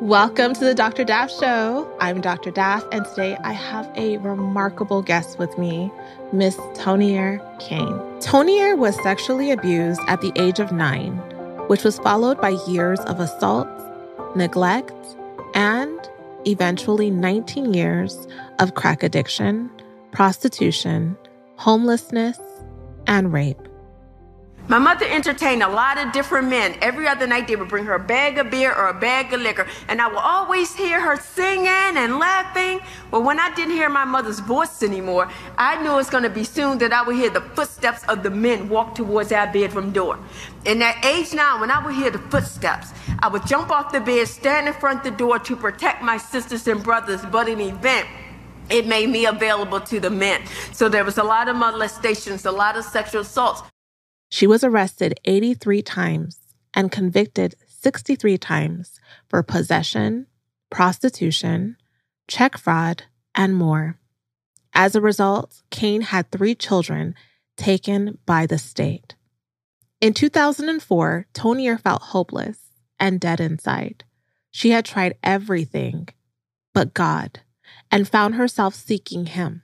Welcome to the Dr. Daf Show. I'm Dr. Daf, and today I have a remarkable guest with me, Miss Tonier Cain. Tonier was sexually abused at the age of nine, which was followed by years of assault, neglect, and eventually 19 years of crack addiction, prostitution, homelessness, and rape. My mother entertained a lot of different men. Every other night, they would bring her a bag of beer or a bag of liquor, and I would always hear her singing and laughing. But when I didn't hear my mother's voice anymore, I knew it was going to be soon that I would hear the footsteps of the men walk towards our bedroom door. In that age now, when I would hear the footsteps, I would jump off the bed, stand in front of the door to protect my sisters and brothers. But in event, it made me available to the men. So there was a lot of molestations, a lot of sexual assaults. She was arrested 83 times and convicted 63 times for possession, prostitution, check fraud, and more. As a result, Cain had three children taken by the state. In 2004, Tonier felt hopeless and dead inside. She had tried everything but God and found herself seeking Him.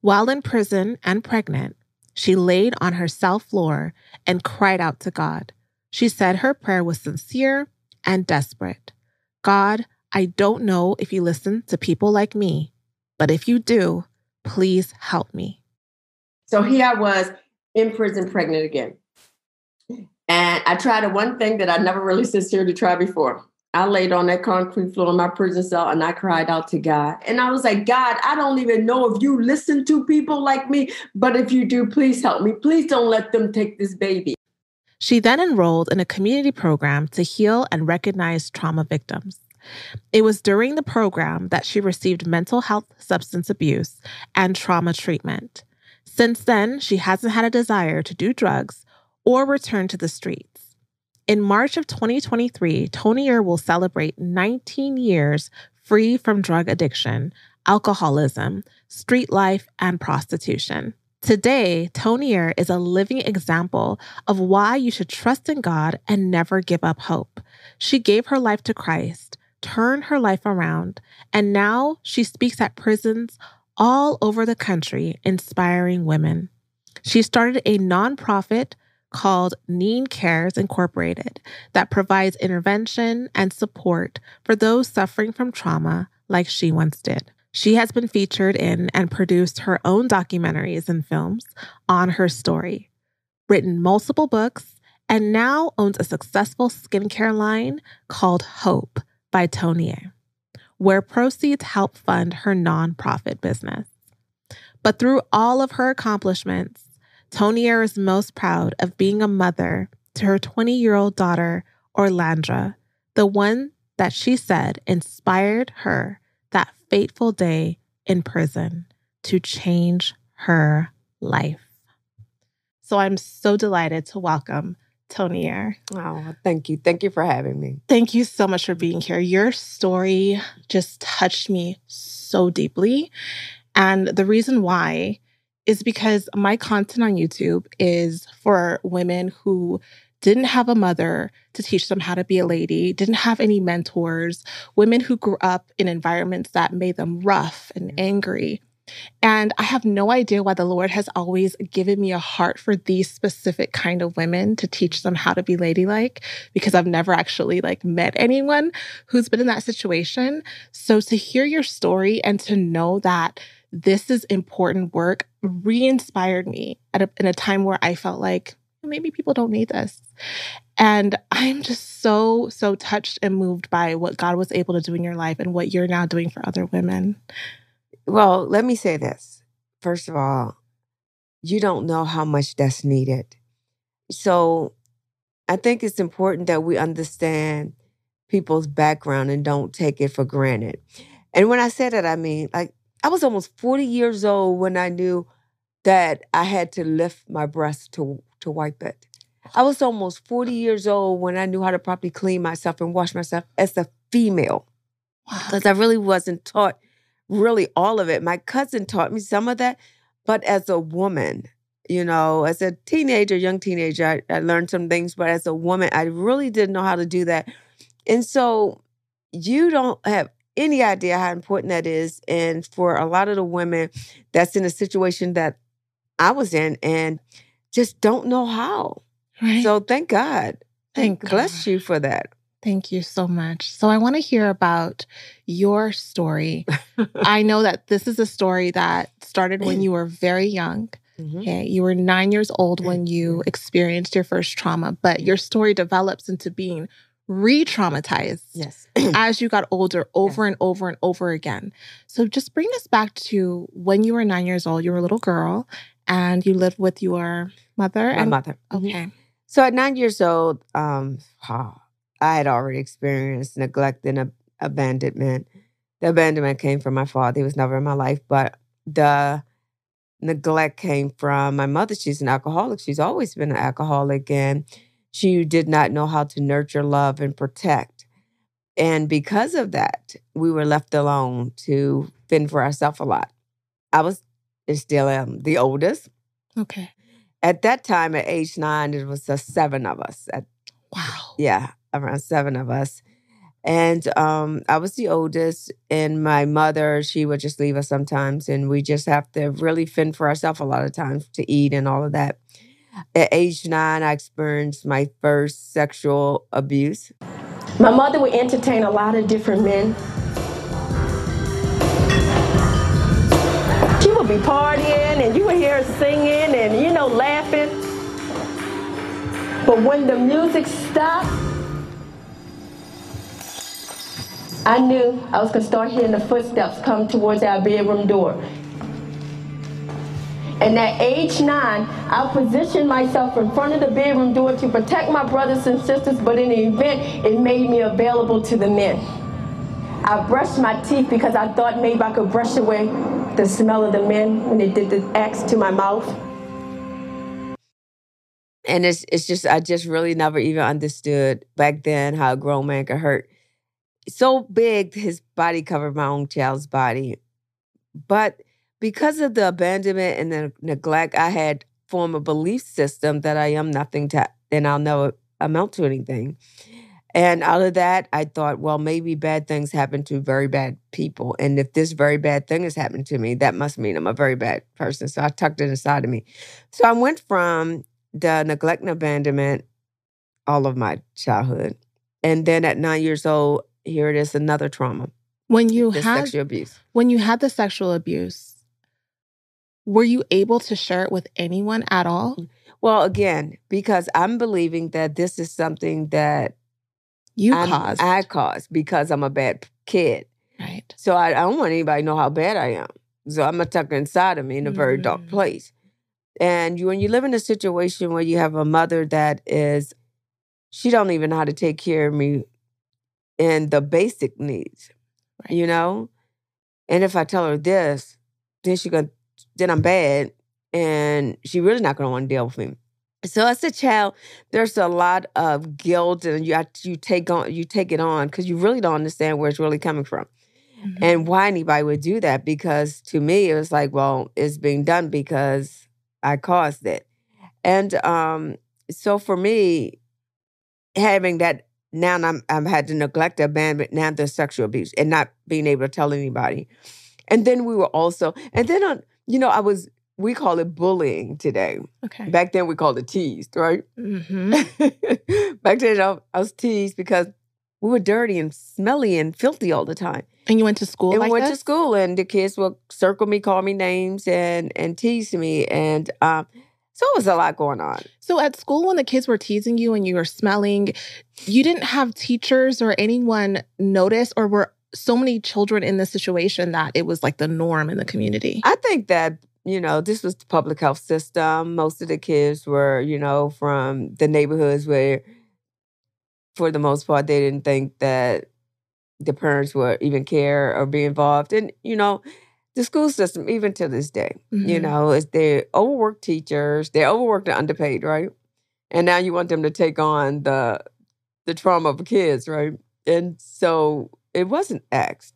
While in prison and pregnant, she laid on her cell floor and cried out to God. She said her prayer was sincere and desperate. God, I don't know if you listen to people like me, but if you do, please help me. So here I was in prison, pregnant again. And I tried a one thing that I never really sincerely tried before. I laid on that concrete floor in my prison cell and I cried out to God. And I was like, God, I don't even know if you listen to people like me, but if you do, please help me. Please don't let them take this baby. She then enrolled in a community program to heal and recognize trauma victims. It was during the program that she received mental health substance abuse and trauma treatment. Since then, she hasn't had a desire to do drugs or return to the streets. In March of 2023, Tonier will celebrate 19 years free from drug addiction, alcoholism, street life, and prostitution. Today, Tonier is a living example of why you should trust in God and never give up hope. She gave her life to Christ, turned her life around, and now she speaks at prisons all over the country, inspiring women. She started a nonprofit called Neen Cares Incorporated that provides intervention and support for those suffering from trauma like she once did. She has been featured in and produced her own documentaries and films on her story, written multiple books, and now owns a successful skincare line called Hope by Tonier, where proceeds help fund her nonprofit business. But through all of her accomplishments, Tonier is most proud of being a mother to her 20 year old daughter, Orlandra, the one that she said inspired her that fateful day in prison to change her life. So I'm so delighted to welcome Tonier. Oh, thank you. Thank you for having me. Thank you so much for being here. Your story just touched me so deeply. And the reason why is because my content on YouTube is for women who didn't have a mother to teach them how to be a lady, didn't have any mentors, women who grew up in environments that made them rough and angry. And I have no idea why the Lord has always given me a heart for these specific kind of women to teach them how to be ladylike because I've never actually like met anyone who's been in that situation. So to hear your story and to know that this is important work re inspired me at a, in a time where I felt like maybe people don't need this. And I'm just so, so touched and moved by what God was able to do in your life and what you're now doing for other women. Well, let me say this. First of all, you don't know how much that's needed. So I think it's important that we understand people's background and don't take it for granted. And when I say that, I mean, like, I was almost 40 years old when I knew that I had to lift my breast to, to wipe it. I was almost 40 years old when I knew how to properly clean myself and wash myself as a female. Because I really wasn't taught really all of it. My cousin taught me some of that, but as a woman, you know, as a teenager, young teenager, I, I learned some things, but as a woman, I really didn't know how to do that. And so you don't have any idea how important that is. And for a lot of the women that's in a situation that I was in and just don't know how. Right. So thank God. Thank bless God. you for that. Thank you so much. So I want to hear about your story. I know that this is a story that started when you were very young. Mhm. Okay, you were nine years old when you experienced your first trauma, but your story develops into being re traumatized Yes. as you got older over and over and over again. So just bring us back to when you were nine years old, you were a little girl and you lived with your mother. My and, mother. Mhm. Okay. So at nine years old, um, I had already experienced neglect and ab- abandonment. The abandonment came from my father. He was never in my life, but the neglect came from my mother. She's an alcoholic. She's always been an alcoholic, and she did not know how to nurture, love, and protect. And because of that, we were left alone to fend for ourselves a lot. I was, and still am, the oldest. Okay. At that time, at age nine, it was seven of us. At, Wow. yeah, around seven of us. And um, I was the oldest, and my mother, she would just leave us sometimes, and we just have to really fend for ourselves a lot of times to eat and all of that. At age nine, I experienced my first sexual abuse. My mother would entertain a lot of different men. She would be partying and you would hear her singing and, you know, laughing. But when the music stopped, I knew I was going to start hearing the footsteps come towards our bedroom door. And at age nine, I positioned myself in front of the bedroom door to protect my brothers and sisters, but in the event, it made me available to the men. I brushed my teeth because I thought maybe I could brush away the smell of the men when they did the axe to my mouth. And it's it's just I just really never even understood back then how a grown man could hurt. So big his body covered my own child's body. But because of the abandonment and the neglect, I had formed a belief system that I am nothing to and I'll never amount to anything. And out of that, I thought, well, maybe bad things happen to very bad people. And if this very bad thing has happened to me, that must mean I'm a very bad person. So I tucked it inside of me. So I went from the neglect and abandonment all of my childhood. And then at nine years old, here it is another trauma. When you had sexual abuse. when you had the sexual abuse, were you able to share it with anyone at all? Well, again, because I'm believing that this is something that You I'm- caused. I caused because I'm a bad kid. right. So I, I don't want anybody to know how bad I am. So I'm gonna tuck inside of me in a very dark Mm. place. And you, when you live in a situation where you have a mother that is, she don't even know how to take care of me in the basic needs, Right. you know. And if I tell her this, then she gonna, then I'm bad, and she really not gonna want to deal with me. So as a child, there's a lot of guilt, and you have, you take on you take it on because you really don't understand where it's really coming from Mhm. and why anybody would do that because to me it was like well it's being done because i caused it and um so for me having that now i'm i've had to neglect abandonment now the sexual abuse and not being able to tell anybody and then we were also and then on you know i was we call it bullying today okay. back then we called it teased right hmm back then I I was teased because we were dirty and smelly and filthy all the time And you went to school and like went this? to school, and the kids would circle me, call me names, and and tease me, and um, so it was a lot going on. So at school, when the kids were teasing you and you were smelling, you didn't have teachers or anyone notice, or were so many children in this situation that it was like the norm in the community? I think that you know this was the public health system. Most of the kids were you know from the neighborhoods where, for the most part, they didn't think that the parents would even care or be involved, and you know. The school system, even to this day, you Mhm. know, is they're overworked teachers, they're overworked and underpaid, right? And now you want them to take on the the trauma of kids, right? And so it wasn't asked.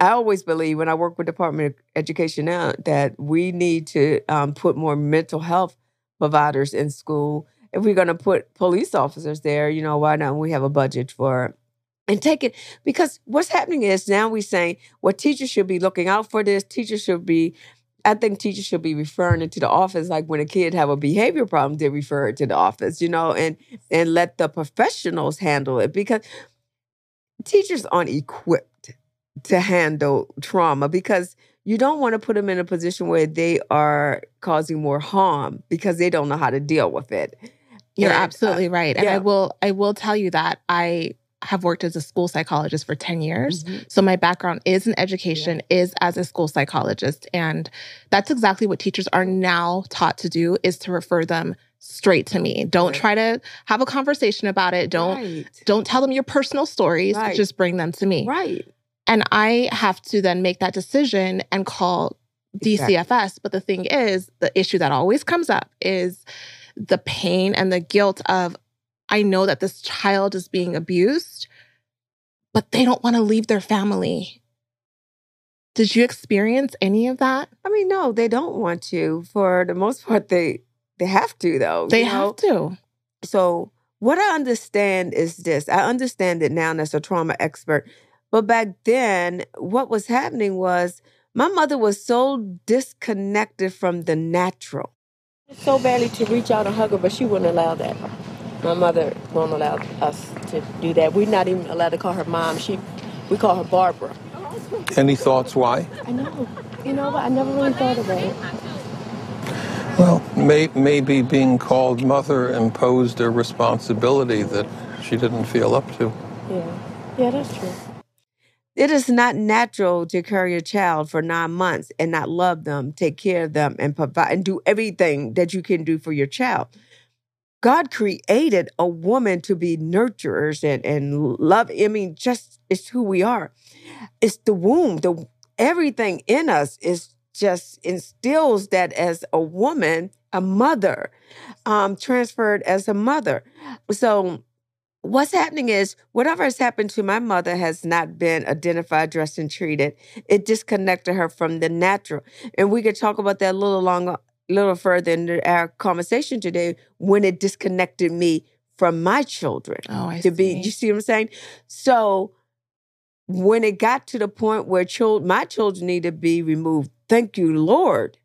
I always believe when I work with Department of Education now that we need to um, put more mental health providers in school. If we're going to put police officers there, you know, why not? We have a budget for it and take it because what's happening is now we're saying well teachers should be looking out for this teachers should be i think teachers should be referring it to the office like when a kid have a behavior problem they refer it to the office you know and and let the professionals handle it because teachers aren't equipped to handle trauma because you don't want to put them in a position where they are causing more harm because they don't know how to deal with it. You're And, uh, absolutely right. And yeah. I will I will tell you that I have worked as a school psychologist for 10 years. Mhm. So my background is in education, is as a school psychologist. And that's exactly what teachers are now taught to do is to refer them straight to me. Don't try to have a conversation about it. Don't right. don't tell them your personal stories. Right. Just bring them to me. right. And I have to then make that decision and call Exactly. DCFS. But the thing is, the issue that always comes up is the pain and the guilt of I know that this child is being abused, but they don't want to leave their family. Did you experience any of that? I mean, no, they don't want to. For the most part, they they have to though. They you know? have to. So what I understand is this. I understand it now as a trauma expert. But back then, what was happening was my mother was so disconnected from the natural. so badly to reach out and hug her, but she wouldn't allow that. My mother won't allow us to do that. We're not even allowed to call her mom. She, we call her Barbara. Any thoughts why? I know. You know, but I never really thought about it. Well, may, maybe being called mother imposed a responsibility that she didn't feel up to. Yeah, yeah, that's true. It is not natural to carry a child for nine months and not love them, take care of them, and provide and do everything that you can do for your child. God created a woman to be nurturers and, and love. I mean, just it's who we are. It's the womb. The everything in us is just instills that as a woman, a mother, um, transferred as a mother. So what's happening is whatever has happened to my mother has not been identified, dressed, and treated. It disconnected her from the natural. And we could talk about that a little longer, a little further in our conversation today when it disconnected me from my children Oh, I to be see. you see what I'm saying? So when it got to the point where child, my children need to be removed, thank you, Lord.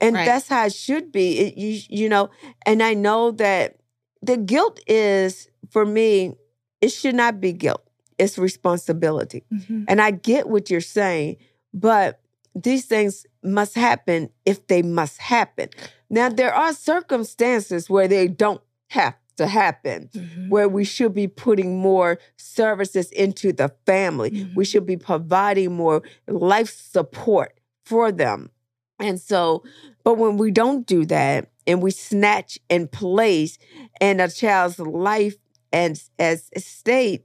And Right. that's how it should be. It, you, you know, and I know that the guilt is for me, it should not be guilt. It's responsibility. Mhm. And I get what you're saying, but these things must happen if they must happen. Now, there are circumstances where they don't have to happen, Mhm. where we should be putting more services into the family. Mhm. We should be providing more life support for them. And so, but when we don't do that and we snatch and place and a child's life and as state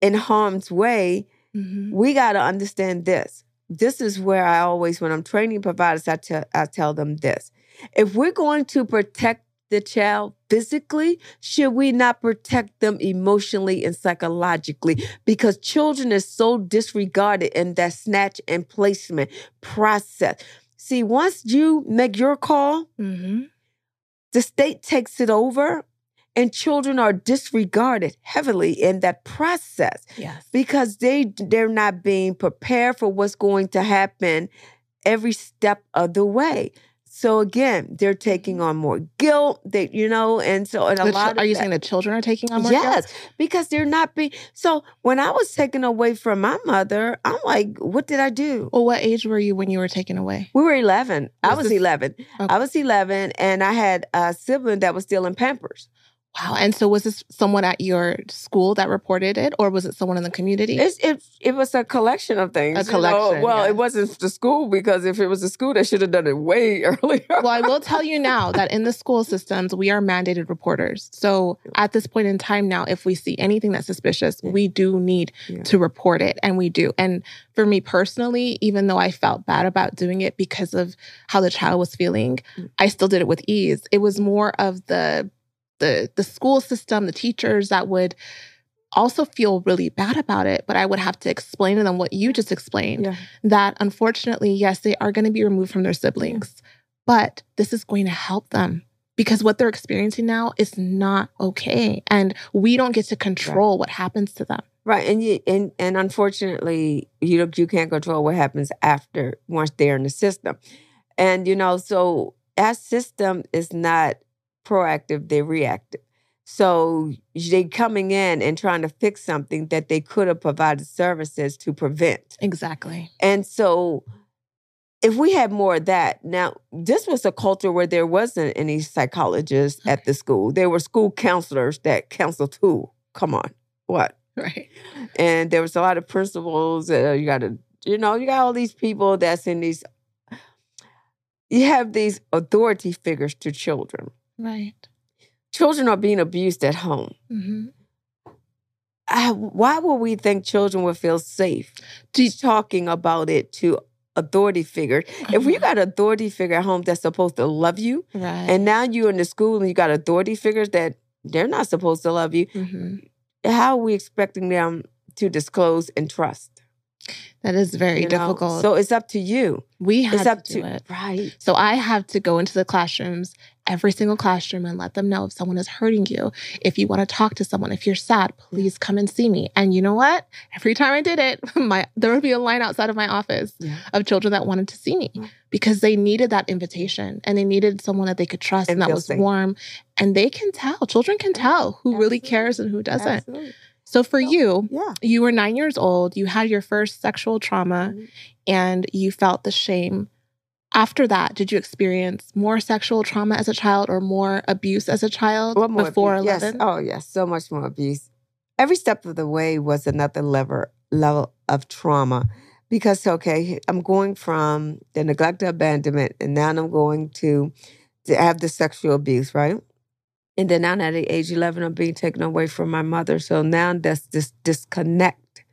in harm's way, Mhm. we got to understand this. This is where I always, when I'm training providers, I tell I tell them this: if we're going to protect the child physically, should we not protect them emotionally and psychologically? Because children are so disregarded in that snatch and placement process. See, once you make your call, Mhm. the state takes it over, and children are disregarded heavily in that process Yes. because they they're not being prepared for what's going to happen every step of the way. So again, they're taking mm-hmm. on more guilt. They, you know, and so and a The lot. of are you that- saying the children are taking on more yes, guilt? because they're not being. So when I was taken away from my mother, I'm like, what did I do? Well, what age were you when you were taken away? We were 11. I Was was this- 11. Okay. I was 11, and I had a sibling that was still in Pampers. Wow. And so was this someone at your school that reported it or was it someone in the community? It's, it it was a collection of things. A you know. collection, Well, yeah. it wasn't the school because if it was the school, they should have done it way earlier. well, I will tell you now that in the school systems, we are mandated reporters. So at this point in time now, if we see anything that's suspicious, we do need Yeah. to report it. And we do. And for me personally, even though I felt bad about doing it because of how the child was feeling, Mm. I still did it with ease. It was more of the the the school system, the teachers that would also feel really bad about it, but I would have to explain to them what you just explained Yeah. that unfortunately, yes, they are going to be removed from their siblings, but this is going to help them. because what they're experiencing now is not okay. And we don't get to control right. what happens to them. Right. And you and and unfortunately, you you can't control what happens after once they're in the system. And you know, so our system is not proactive, they're reactive. So they coming in and trying to fix something that they could have provided services to prevent. Exactly. And so if we had more of that, now this was a culture where there wasn't any psychologists okay. at the school. There were school counselors that counseled who? Come on, what? Right. And there was a lot of principals. Uh, you got to, you know, you got all these people that's in these. You have these authority figures to children. Right children are being abused at home. Mm-hmm. I, why would we think children would feel safe Just talking about it to authority figure? If we uh-huh. got authority figure at home that's supposed to love you, right. and now you're in the school and you got authority figures that they're not supposed to love you, mm-hmm. how are we expecting them to disclose and trust? That is very you difficult. Know? So it's up to you. We have it's up to do to, it. Right. So I have to go into the classrooms, every single classroom, and let them know if someone is hurting you. If you want to talk to someone, if you're sad, please come and see me. And you know what? Every time I did it, my there would be a line outside of my office yeah. of children that wanted to see me mm. because they needed that invitation and they needed someone that they could trust and, and that was safe. warm. And they can tell. Children can tell who Absolutely. really cares and who doesn't. Absolutely. So for you, yeah. you were nine years old, you had your first sexual trauma, mm-hmm. and you felt the shame. After that, did you experience more sexual trauma as a child or more abuse as a child more before abuse. 11? Yes. Oh, yes, so much more abuse. Every step of the way was another level, level of trauma because, okay, I'm going from the neglect to abandonment, and now I'm going to, to have the sexual abuse, right? And then now at the age 11, I'm being taken away from my mother. So now that's this disconnect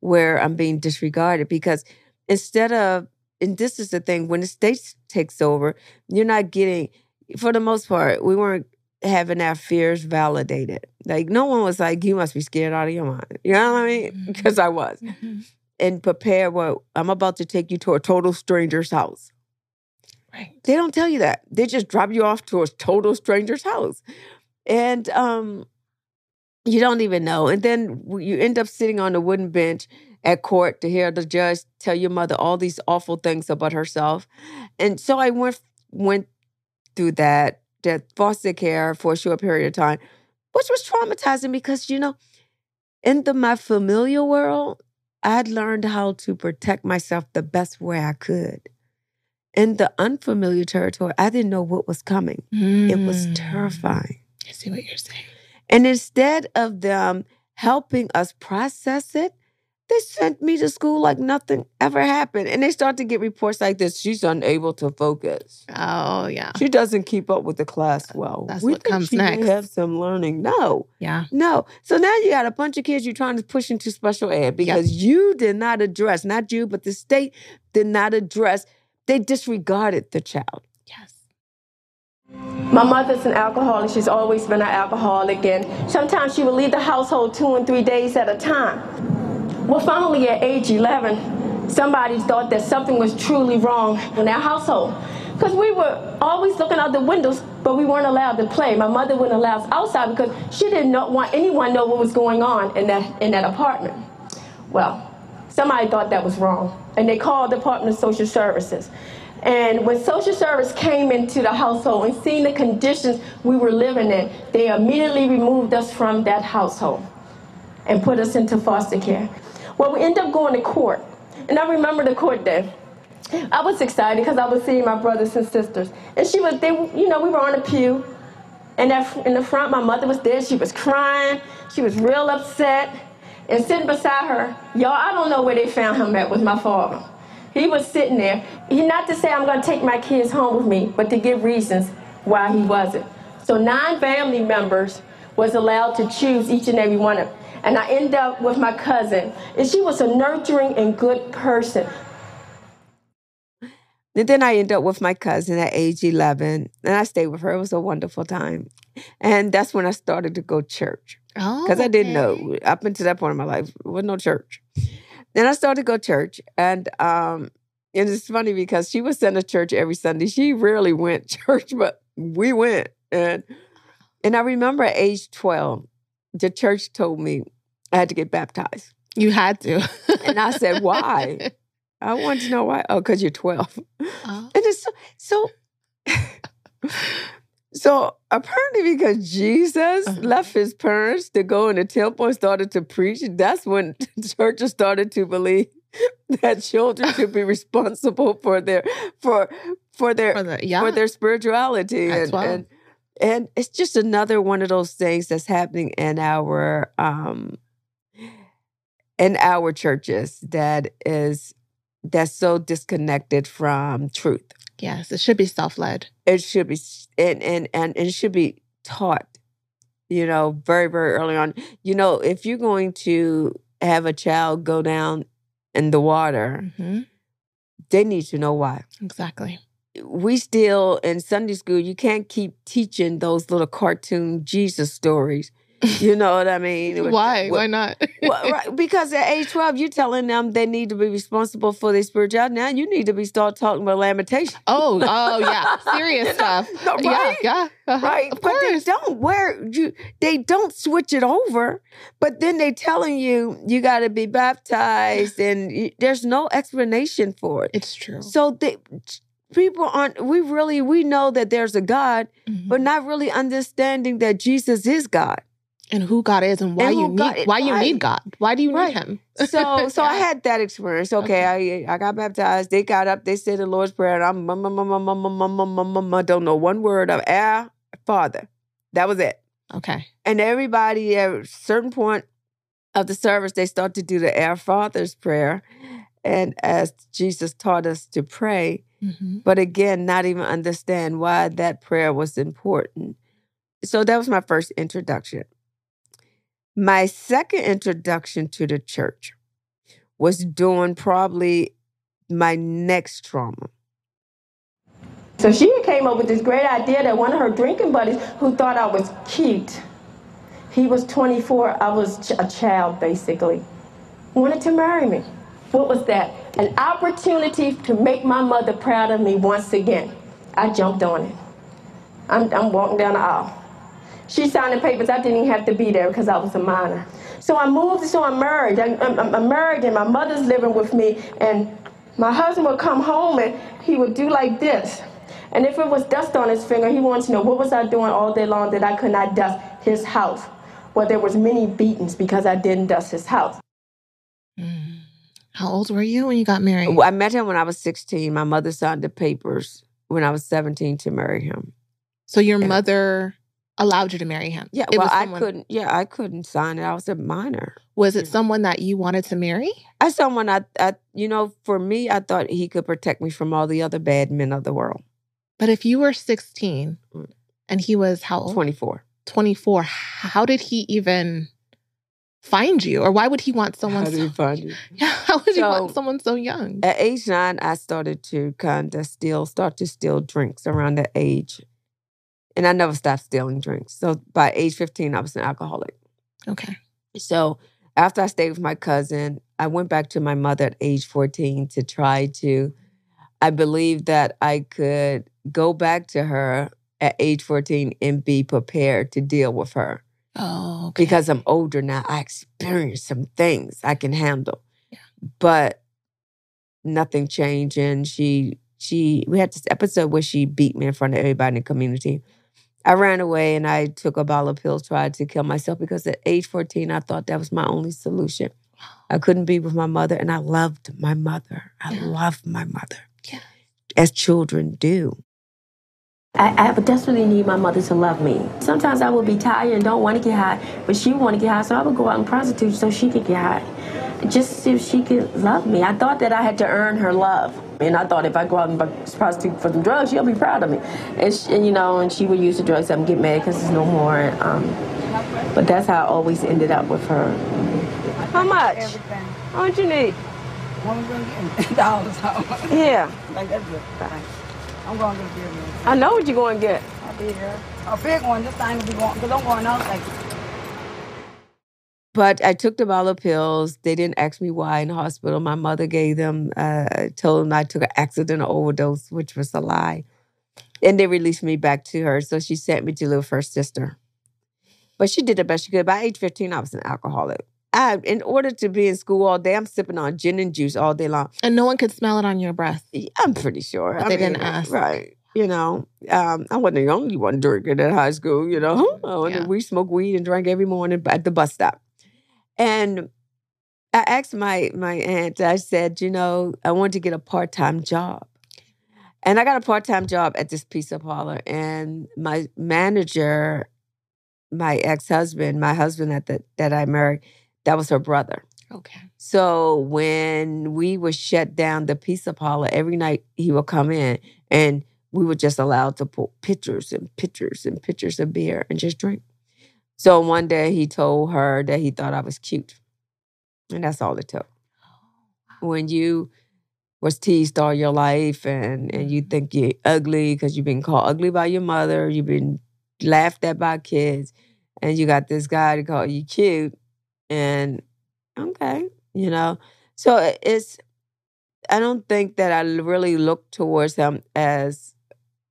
where I'm being disregarded because instead of, and this is the thing, when the state takes over, you're not getting, for the most part, we weren't having our fears validated. Like no one was like, you must be scared out of your mind. You know what I mean? Because mm-hmm. I was. Mm-hmm. And prepare what I'm about to take you to a total stranger's house. They don't tell you that. They just drop you off to a total stranger's house. And um, you don't even know. And then you end up sitting on a wooden bench at court to hear the judge tell your mother all these awful things about herself. And so I went went through that, that foster care for a short period of time, which was traumatizing because, you know, in the my familiar world, I'd learned how to protect myself the best way I could in the unfamiliar territory, I didn't know what was coming. Mm. It was mm. terrifying. I see what you're saying. And instead of them helping us process it, they sent me to school like nothing ever happened. And they start to get reports like this she's unable to focus. Oh, yeah. She doesn't keep up with the class well. That's we what comes she next. have some learning. No. Yeah. No. So now you got a bunch of kids you're trying to push into special ed because yep. you did not address, not you, but the state did not address they disregarded the child. Yes. My mother's an alcoholic. She's always been an alcoholic, and sometimes she would leave the household two and three days at a time. Well, finally, at age 11, somebody thought that something was truly wrong in our household. Because we were always looking out the windows, but we weren't allowed to play. My mother wouldn't allow us outside because she didn't want anyone to know what was going on in that, in that apartment. Well, somebody thought that was wrong and they called the Department of Social Services. And when social service came into the household and seen the conditions we were living in, they immediately removed us from that household and put us into foster care. Well, we ended up going to court. And I remember the court day. I was excited because I was seeing my brothers and sisters. And she was, they, you know, we were on a pew. And in the front, my mother was there. She was crying. She was real upset and sitting beside her, y'all, I don't know where they found him at with my father. He was sitting there. He not to say I'm going to take my kids home with me, but to give reasons why he wasn't. So nine family members was allowed to choose each and every one of them. And I end up with my cousin, and she was a nurturing and good person. And then I end up with my cousin at age 11, and I stayed with her. It was a wonderful time. And that's when I started to go church. Oh, because I didn't know up until that point in my life, was no church. Then I started to go to church, and um, and it's funny because she was sent to church every Sunday. She rarely went church, but we went. And and I remember at age 12, the church told me I had to get baptized. You had to. And I said, why? I want to know why. Oh, because you're 12. Oh. And it's so so so apparently because Jesus Uh-huh. left his parents to go in the temple and started to preach, that's when churches started to believe that children should be responsible for their for for their For the- yeah. for their spirituality and, 12. and and it's just another one of those things that's happening in our um in our churches that is that's so disconnected from truth yes, it should be self led. it should be and and and it should be taught you know very very early on you know if you're going to have a child go down in the water hmm they need to know why Exactly. we still in Sunday school, you can't keep teaching those little cartoon Jesus stories. You know what I mean? Why? Why not? well, right, because at age 12, you're telling them they need to be responsible for their spirituality. Now you need to be start talking about lamentation. Oh, oh yeah, serious You stuff. no, right? Yeah, yeah, uh-huh, Right. Of but they don't where you they don't switch it over. But then they telling you you gotta be baptized and you, there's no explanation for it. It's true. So they people aren't we really we know that there's a God, Mhm. but not really understanding that Jesus is God and who God is and why and you need God, why you need God. Why do you right. need him? so so yeah. I had that experience. Okay, okay, I I got baptized. They got up, they said the Lord's Prayer, and I'm mama, mama, mama, mama, mama, mama, don't know one word of our father. That was it. Okay. And everybody at a certain point of the service, they start to do the Our Father's prayer. And as Jesus taught us to pray, mm-hmm. but again, not even understand why that prayer was important. So that was my first introduction. My second introduction to the church was during probably my next trauma. So she came up with this great idea that one of her drinking buddies, who thought I was cute, he was 24, I was a child basically, wanted to marry me. What was that? An opportunity to make my mother proud of me once again. I jumped on it. I'm, I'm walking down the aisle. She signed the papers. I didn't even have to be there because I was a minor. So I moved. So I'm married. I, I'm, I'm married, and my mother's living with me. And my husband would come home, and he would do like this. And if it was dust on his finger, he wanted to know what was I doing all day long that I could not dust his house. Well, there was many beatings because I didn't dust his house. Mm. How old were you when you got married? I met him when I was 16. My mother signed the papers when I was 17 to marry him. So your Yeah. mother allowed you to marry him. Yeah, It well, was I couldn't. Yeah, I couldn't sign it. I was a minor. Was it Yeah. someone that you wanted to marry? As someone I, I, you know, for me, I thought he could protect me from all the other bad men of the world. But if you were 16 Mm. and he was how old? 24. 24, how did he even find you? Or why would he want someone How did so he find you? Yeah, how would he want someone so young? At age nine, I started to kind of steal, start to steal drinks around that age. And I never stopped stealing drinks. So by age 15, I was an alcoholic. Okay. So after I stayed with my cousin, I went back to my mother at age 14 to try to, I believe that I could go back to her at age 14 and be prepared to deal with her. Oh, okay. Because I'm older now, I experienced some things I can handle. Yeah. But nothing changed. And she, she, we had this episode where she beat me in front of everybody in the community. I ran away and I took a bottle of pills, tried to kill myself because at age 14, I thought that was my only solution. I couldn't be with my mother, and I loved my mother. I Yeah. loved my mother. Yeah. As children do. I, I desperately need my mother to love me. Sometimes I would be tired and don't want to get high, but she would want to get high, so I would go out and prostitute so she could get high. Just if she could love me. I thought that I had to earn her love. And I thought if I go out and prostitute for some drugs, she'll be proud of me. And, she, and you know, and she would use the drugs and get mad because there's no more. And, um, but that's how I always ended up with her. How much? Everything. How much you need? When we gonna get dollars out? Yeah. like that's good. I'm going to get a big one. I know what you're going to get. A big, a big one. This time will be going because I'm going out like But I took the bottle of pills. They didn't ask me why in the hospital. My mother gave them, uh, told them I took an accident or overdose, which was a lie. And they released me back to her. So she sent me to little first sister. But she did the best she could. By age 15, I was an alcoholic. I, in order to be in school all day, I'm sipping on gin and juice all day long. And no one could smell it on your breath. I'm pretty sure. But I they mean, didn't ask. Right. You know, um, I wasn't the only one drinking in high school, you know. Oh, Yeah. We smoked weed and drank every morning at the bus stop. And I asked my my aunt, I said, you know, I wanted to get a part-time job. And I got a part-time job at this pizza parlor. And my manager, my ex-husband, my husband at the, that I married, that was her brother. Okay. So when we would shut down the pizza parlor, every night he would come in and we were just allowed to put pitchers and pitchers and pitchers of beer and just drink. So one day he told her that he thought I was cute. And that's all it took. Oh, when you was teased all your life and, and you mm-hmm. think you're ugly because you've been called ugly by your mother, you've been laughed at by kids, and you got this guy to call you cute. And okay, you know. So it's I don't think that I really look towards him as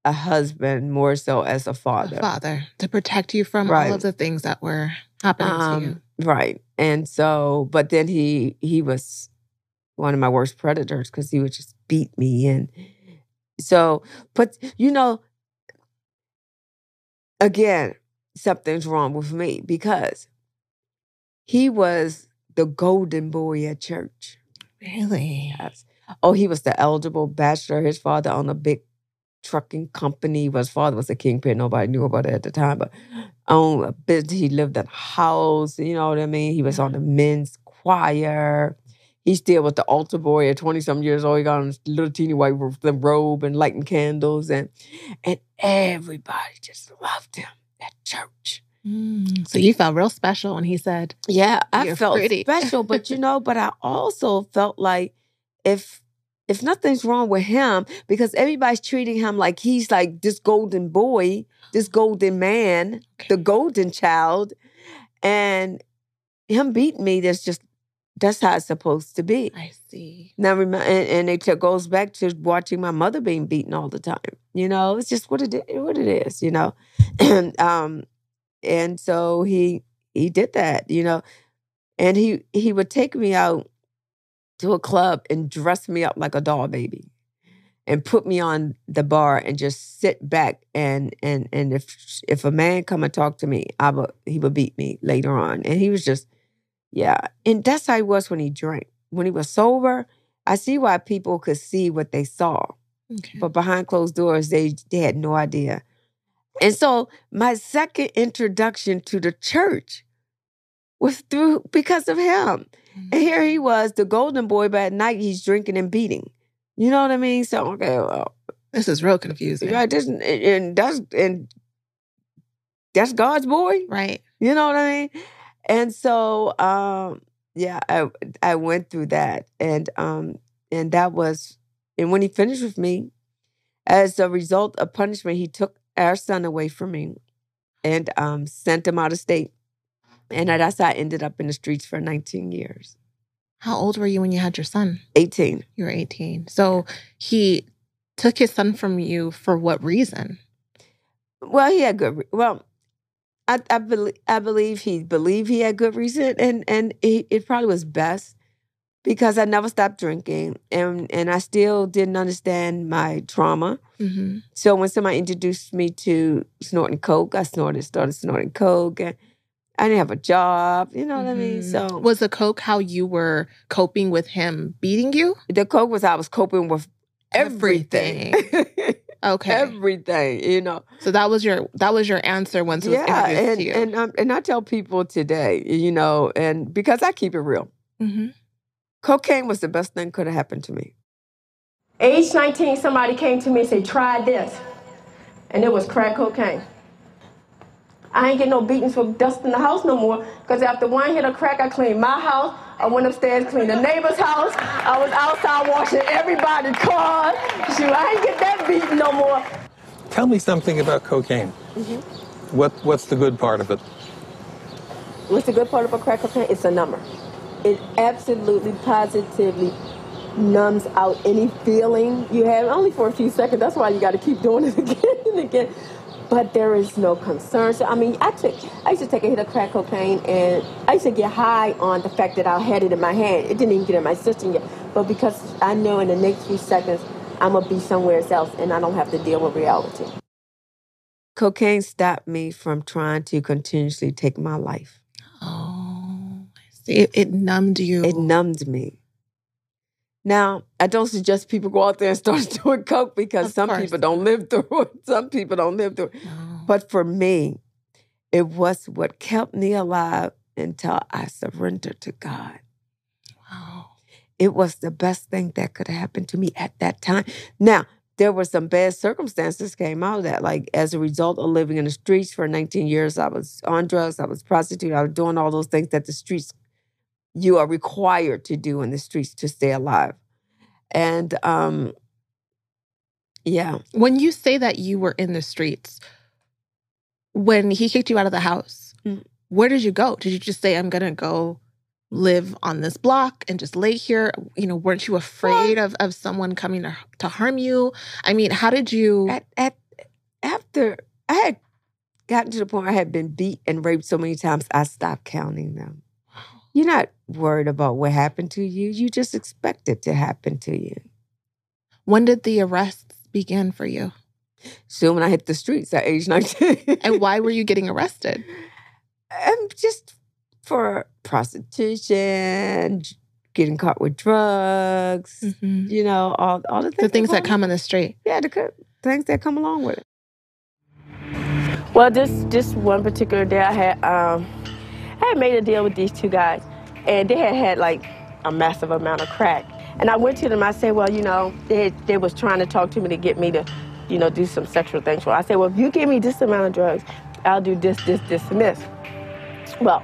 a husband, more so as a A father. father to protect you from Right. all of the things that were happening to you. Um, right. And so, but then he he was one of my worst predators because he would just beat me and so. But you know, again, something's wrong with me because he was the golden boy at church. Really? Yes. Oh, he was the eligible bachelor. His father owned a big trucking company. His father was a kingpin. Nobody knew about it at the time, but owned a business. He lived in a house. You know what I mean? He was on the men's choir. He still was the altar boy at 20 some years old. He got on his little teeny white robe and lighting candles and and everybody just loved him at church. Mm. So you felt real special when he said, Yeah, I felt pretty. special, but you know, but I also felt like if if nothing's wrong with him, because everybody's treating him like he's like this golden boy, this golden man, the golden child, and him beating me, that's just that's how it's supposed to be. I see. Now, remember, and, and it t- goes back to watching my mother being beaten all the time. You know, it's just what it what it is. You know, and um, and so he he did that. You know, and he he would take me out to a club and dress me up like a doll baby, and put me on the bar and just sit back and and and if if a man come and talk to me, I would he would beat me later on, and he was just yeah, and that's how he was when he drank. When he was sober, I see why people could see what they saw, Okay. but behind closed doors, they they had no idea. And so my second introduction to the church was through because of him. And here he was, the golden boy, but at night he's drinking and beating. You know what I mean? So okay, well, This is real confusing. right, this and, and that's and that's God's boy. Right. You know what I mean? And so um yeah, I I went through that and um and that was and when he finished with me, as a result of punishment, he took our son away from me and um sent him out of state. And that's how I ended up in the streets for 19 years. How old were you when you had your son? 18. You were 18. So he took his son from you for what reason? Well, he had good. Re- well, I I believe I believe he believed he had good reason, and and he, it probably was best because I never stopped drinking, and and I still didn't understand my trauma. Mm-hmm. So when somebody introduced me to snorting coke, I snorted, started snorting coke, and I didn't have a job. You know what I mean? So Mm-hmm. Was the coke how you were coping with him beating you? the coke was I was coping with everything, Okay. everything. You know. so that was your that was your answer once it was yeah, introduced and to you. and um, and I tell people today, you know, and because I keep it real, mm-hmm. cocaine was the best thing could have happened to me. Age 19, somebody came to me and said, try this. And it was crack cocaine. I ain't get no beatings for dusting the house no more. Because after one hit of crack, I cleaned my house. I went upstairs, cleaned the neighbor's house. I was outside washing everybody's car. Shoot, I ain't get that beating no more. Tell me something about cocaine. Mhm. What What's the good part of it? What's the good part about crack cocaine? It's a number. It absolutely, positively numbs out any feeling you have, only for a few seconds. That's why you got to keep doing it again and again. But there is no concern. So I mean, I took, I used to take a hit of crack cocaine, and I used to get high on the fact that I had it in my hand. It didn't even get in my system yet. But because I know in the next few seconds I'm gonna be somewhere else, and I don't have to deal with reality. Cocaine stopped me from trying to continuously take my life. Oh, see. It, it numbed you. It numbed me. Now, I don't suggest people go out there and start doing coke because Of some course. people don't live through it. Some people don't live through it. No. But for me, it was what kept me alive until I surrendered to God. Wow. It was the best thing that could happen to me at that time. Now, there were some bad circumstances came out of that. Like as a result of living in the streets for 19 years, I was on drugs, I was prostitute, I was doing all those things that the streets you are required to do in the streets to stay alive. And um yeah, When you say that you were in the streets, when he kicked you out of the house, Mm. where did you go? Did you just say, I'm going to go live on this block and just lay here? You know, weren't you afraid of, of someone coming to, to harm you? I mean, how did you? at, at after I had gotten to the point where I had been beat and raped so many times, I stopped counting them. You're not worried about what happened to you. You just expect it to happen to you. when did the arrests begin for you? Soon when I hit the streets at age 19. And why were you getting arrested? um, just for prostitution, getting caught with drugs, Mhm. you know, all all the things, The things that go- come on the street. Yeah, the things that come along with it. Well, this this one particular day, I had um, I had made a deal with these two guys, and they had had like a massive amount of crack. And I went to them. I said, well, you know, they they was trying to talk to me to get me to, you know, do some sexual things. Well, I said, well, if you give me this amount of drugs, I'll do this, this, this, and this. Well,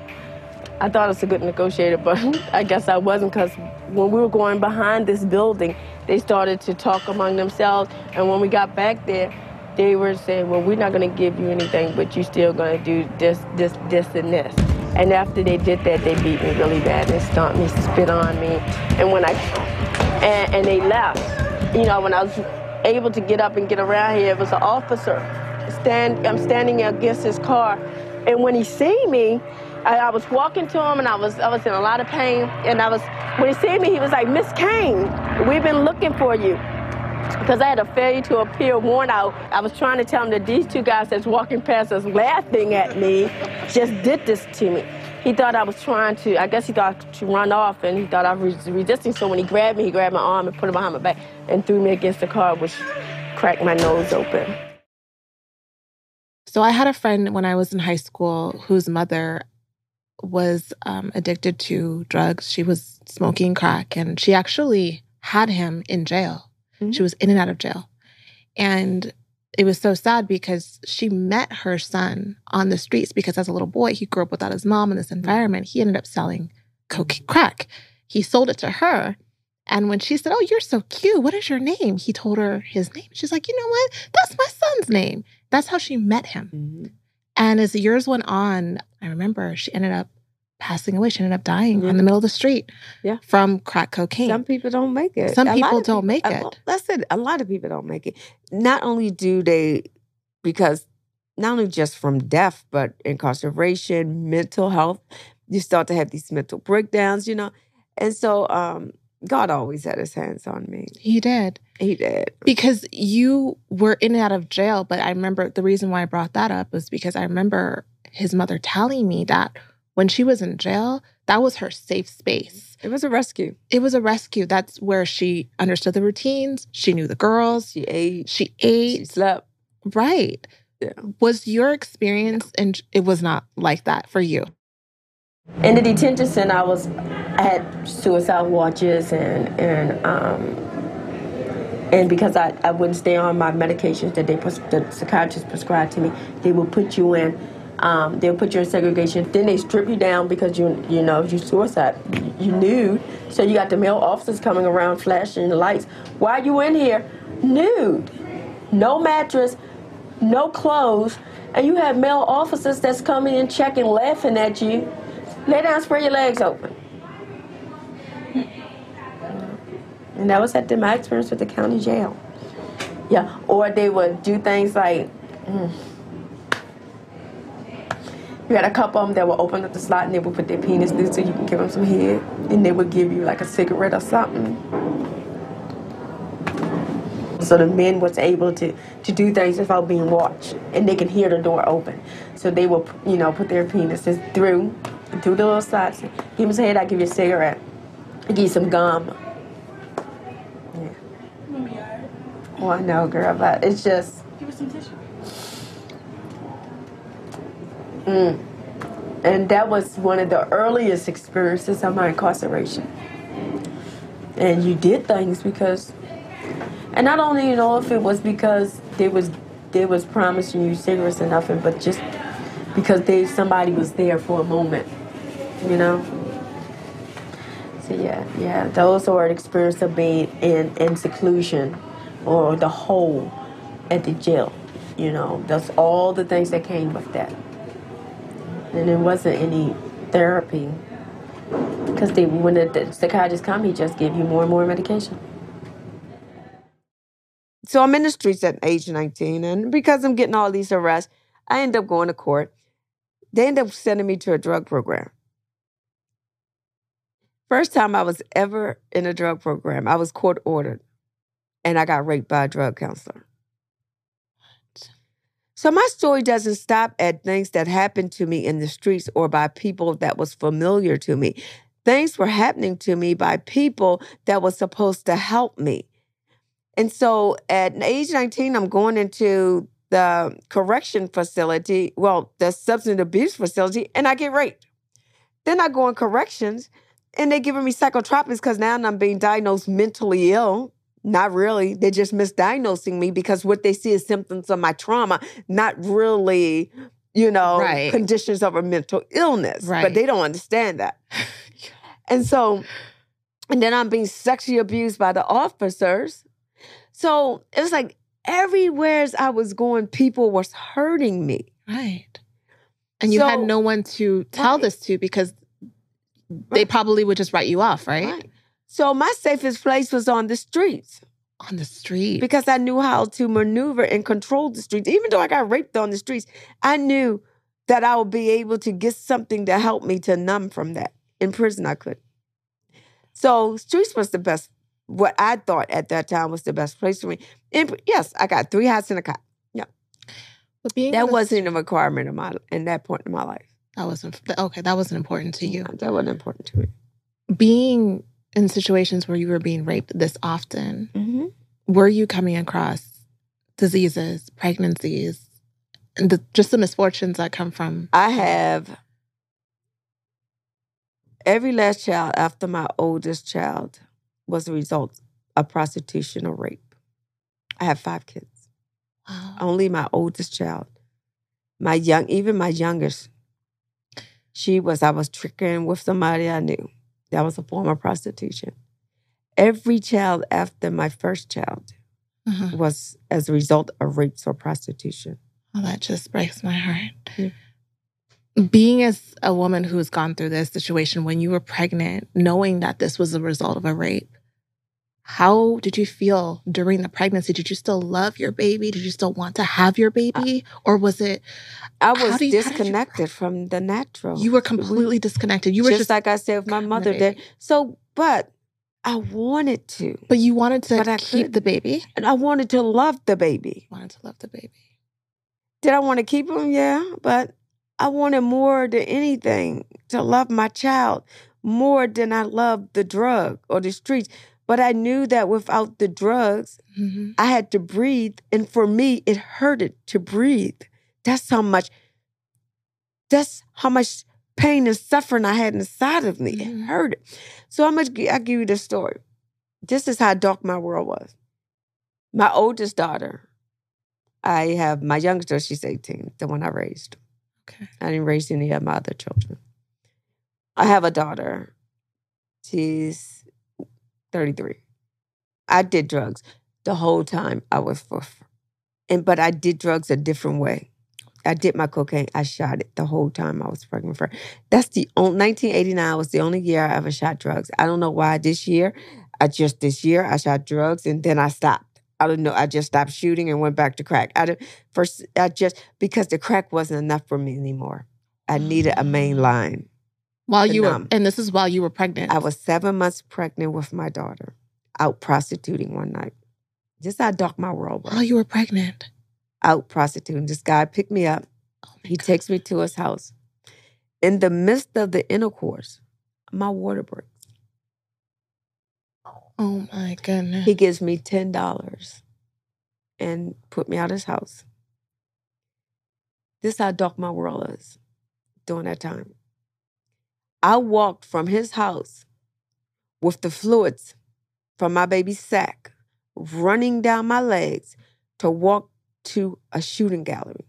I thought I was a good negotiator, but I guess I wasn't because when we were going behind this building, they started to talk among themselves. And when we got back there, they were saying, well, we're not going to give you anything, but you're still going to do this, this, this, and this. And after they did that, they beat me really bad. They stomped me, spit on me. And when I, and, and they left. You know, when I was able to get up and get around here, it was an officer. Stand, I'm standing against his car. And when he seen me, I, I was walking to him and I was I was in a lot of pain. And I was when he seen me, he was like, Miss Cain, we've been looking for you. Because I had a failure to appear warrant out. I was trying to tell him that these two guys that's walking past us laughing at me just did this to me. He thought I was trying to, I guess he thought to run off and he thought I was resisting. So when he grabbed me, he grabbed my arm and put it behind my back and threw me against the car, which cracked my nose open. So I had a friend when I was in high school whose mother was um, addicted to drugs. She was smoking crack, and she actually had him in jail. Mhm. She was in and out of jail, and it was so sad because she met her son on the streets because as a little boy he grew up without his mom in this environment. He ended up selling coke crack. He sold it to her. And when she said, Oh, you're so cute. What is your name? He told her his name. She's like, You know what? That's my son's name. That's how she met him. Mhm. And as the years went on, I remember she ended up passing away. She ended up dying Yeah. on the middle of the street Yeah. from crack cocaine. Some people don't make it. Some A people don't make a it. That's it. A lot of people don't make it. Not only do they, because not only just from death, but incarceration, mental health, you start to have these mental breakdowns, you know. And so um, God always had his hands on me. he did. He did. Because you were in and out of jail. But I remember the reason why I brought that up was because I remember his mother telling me that when she was in jail, that was her safe space. It was a rescue. It was a rescue. That's where she understood the routines. She knew the girls. She ate. She ate. She slept. Right. Yeah. Was your experience, and it was not like that for you? In the detention center, I was I had suicide watches and and um, and because I, I wouldn't stay on my medications that they pres- the psychiatrist prescribed to me, they would put you in. Um, they'll put you in segregation. Then they strip you down because you you know you suicide. You, nude, so you got the male officers coming around flashing the lights. Why are you in here? Nude, no mattress, no clothes, and you have male officers that's coming and checking, laughing at you. Lay down, spread your legs open. And that was at the, my experience with the county jail. Yeah, or they would do things like, mm, you had a couple of them that would open up the slot and they would put their penis through so you can give them some head, and they would give you like a cigarette or something. So the men was able to, to do things without being watched, and they can hear the door open. So they will, you know, put their penises through, through the little slots. Give them some head, I give you a cigarette. I give you some gum. Yeah. Oh, I know, girl, but it's just. Give us some tissue. Mm. And that was one of the earliest experiences of my incarceration. And you did things because, and I don't even know if it was because they was they was promising you cigarettes and nothing, but just because they somebody was there for a moment, you know. So yeah, yeah, those are an experience of being in in seclusion, or the hole at the jail. You know, that's all the things that came with that and there wasn't any therapy because they when the psychiatrist come he just give you more and more medication So I'm in the streets at age 19, and because I'm getting all these arrests, I end up going to court. They end up sending me to a drug program. First time I was ever in a drug program, I was court ordered, and I got raped by a drug counselor. So my story doesn't stop at things that happened to me in the streets or by people that was familiar to me. Things were happening to me by people that was supposed to help me. And so at age 19, I'm going into the correction facility, well, the substance abuse facility, and I get raped. Then I go in corrections and they're giving me psychotropics because now I'm being diagnosed mentally ill. Not really. They're just misdiagnosing me because what they see is symptoms of my trauma, not really, you know, Right. conditions of a mental illness. But they don't understand that. and so, and then I'm being sexually abused by the officers. So it was like everywhere as I was going, people was hurting me. Right. And you had no one to tell Right. this to because they probably would just write you off, right? So my safest place was on the streets On the street. because I knew how to maneuver and control the streets. Even though I got raped on the streets, I knew that I would be able to get something to help me to numb from that. In prison, I could. So streets was the best. What I thought at that time was the best place for me. And yes, I got three hots and a cot. Yeah. But being That wasn't a requirement of my in that point in my life. that wasn't okay. That wasn't important to you. That wasn't important to me. Being in situations where you were being raped this often, Mm-hmm. were you coming across diseases, pregnancies, and the, just the misfortunes that come from? I have every last child after my oldest child was a result of prostitution or rape. I have five kids. Wow. Only my oldest child. My young, even my youngest, she was, I was tricking with somebody I knew. That was a form of prostitution. Every child after my first child Uh-huh. was as a result of rapes or prostitution. Oh, that just breaks my heart. Yeah. Being as a woman who has gone through this situation when you were pregnant, knowing that this was a result of a rape, how did you feel during the pregnancy? Did you still love your baby? Did you still want to have your baby? Or was it I was you- disconnected from the natural. you were completely disconnected? You were just, just, like I said with my mother did. So, but I wanted to. but you wanted to But I keep couldn't. the baby. And I wanted to love the baby. Wanted to love the baby. Did I want to keep him? Yeah. But I wanted more than anything to love my child more than I loved the drug or the streets. But I knew that without the drugs, Mhm. I had to breathe. And for me, it hurted to breathe. That's how much, that's how much pain and suffering I had inside of me. Mhm. It hurted. So I'm gonna I'll give you this story. This is how dark my world was. My oldest daughter, I have my youngest daughter, she's 18, the one I raised. Okay. I didn't raise any of my other children. I have a daughter. She's 33. I did drugs the whole time I was for, and but I did drugs a different way. I did my cocaine. I shot it the whole time I was pregnant for. That's the only 1989 was the only year I ever shot drugs. I don't know why this year I just this year I shot drugs and then I stopped. I don't know. I just stopped shooting and went back to crack. I did, first I just because the crack wasn't enough for me anymore. I needed a main mm. line. While you were, and this is while you were pregnant. I was seven months pregnant with my daughter, out prostituting one night. Just how dark my world was. while you were pregnant. Out prostituting. This guy picked me up. Oh He God. takes me to his house. In the midst of the intercourse, my water breaks. Oh my goodness. He gives me ten dollars and put me out his house. This how dark my world is during that time. I walked from his house with the fluids from my baby's sac running down my legs to walk to a shooting gallery.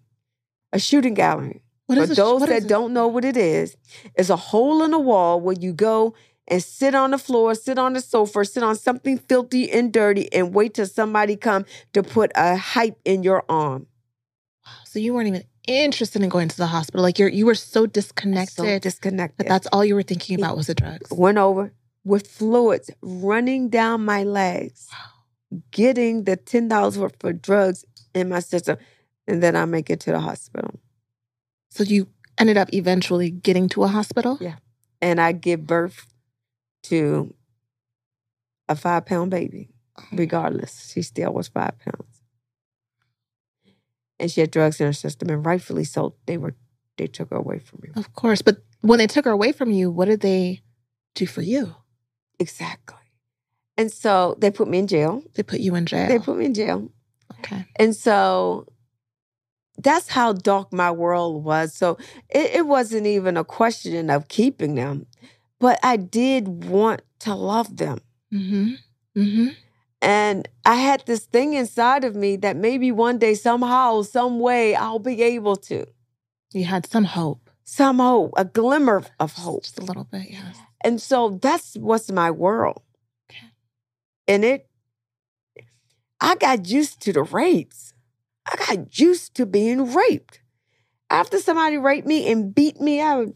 A shooting gallery What for those what that don't know what it is, it's a hole in the wall where you go and sit on the floor, sit on the sofa, sit on something filthy and dirty, and wait till somebody come to put a hype in your arm. So you weren't even interested in going to the hospital. Like you're you were so disconnected So disconnected. But that's all you were thinking about was the drugs. Went over with fluids running down my legs, getting the ten dollars worth for drugs in my system, and then I make it to the hospital. So you ended up eventually getting to a hospital? Yeah. And I give birth to a five pound baby. Oh regardless. She still was five pounds. And she had drugs in her system, and rightfully so, they were they took her away from me. Of course. But when they took her away from you, what did they do for you? Exactly. And so they put me in jail. They put you in jail. They put me in jail. okay. And so that's how dark my world was. So it, it wasn't even a question of keeping them, but I did want to love them. Mm-hmm. Mm-hmm. And I had this thing inside of me that maybe one day, somehow, some way, I'll be able to. You had some hope. Some hope, a glimmer of hope. Just a little bit, yes. And so that's what's my world. Okay. And it, I got used to the rapes. I got used to being raped. After somebody raped me and beat me, I would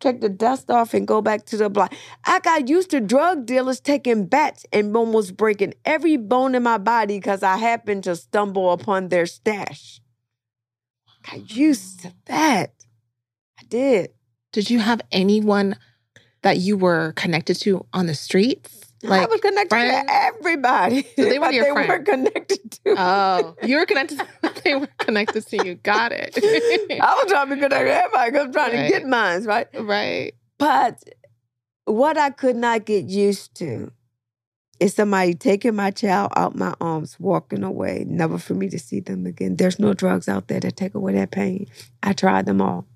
take the dust off and go back to the block. I got used to drug dealers taking bats and almost breaking every bone in my body because I happened to stumble upon their stash. Got used to that. I did. Did you have anyone that you were connected to on the streets? I was connected friends? to everybody. So they were your they friends. weren't connected to. Oh, you were connected. they were connected to you. Got it. I was trying to connect to everybody 'cause I'm trying Right. to get mines, right? right. But what I could not get used to is somebody taking my child out my arms, walking away, never for me to see them again. There's no drugs out there that take away that pain. I tried them all.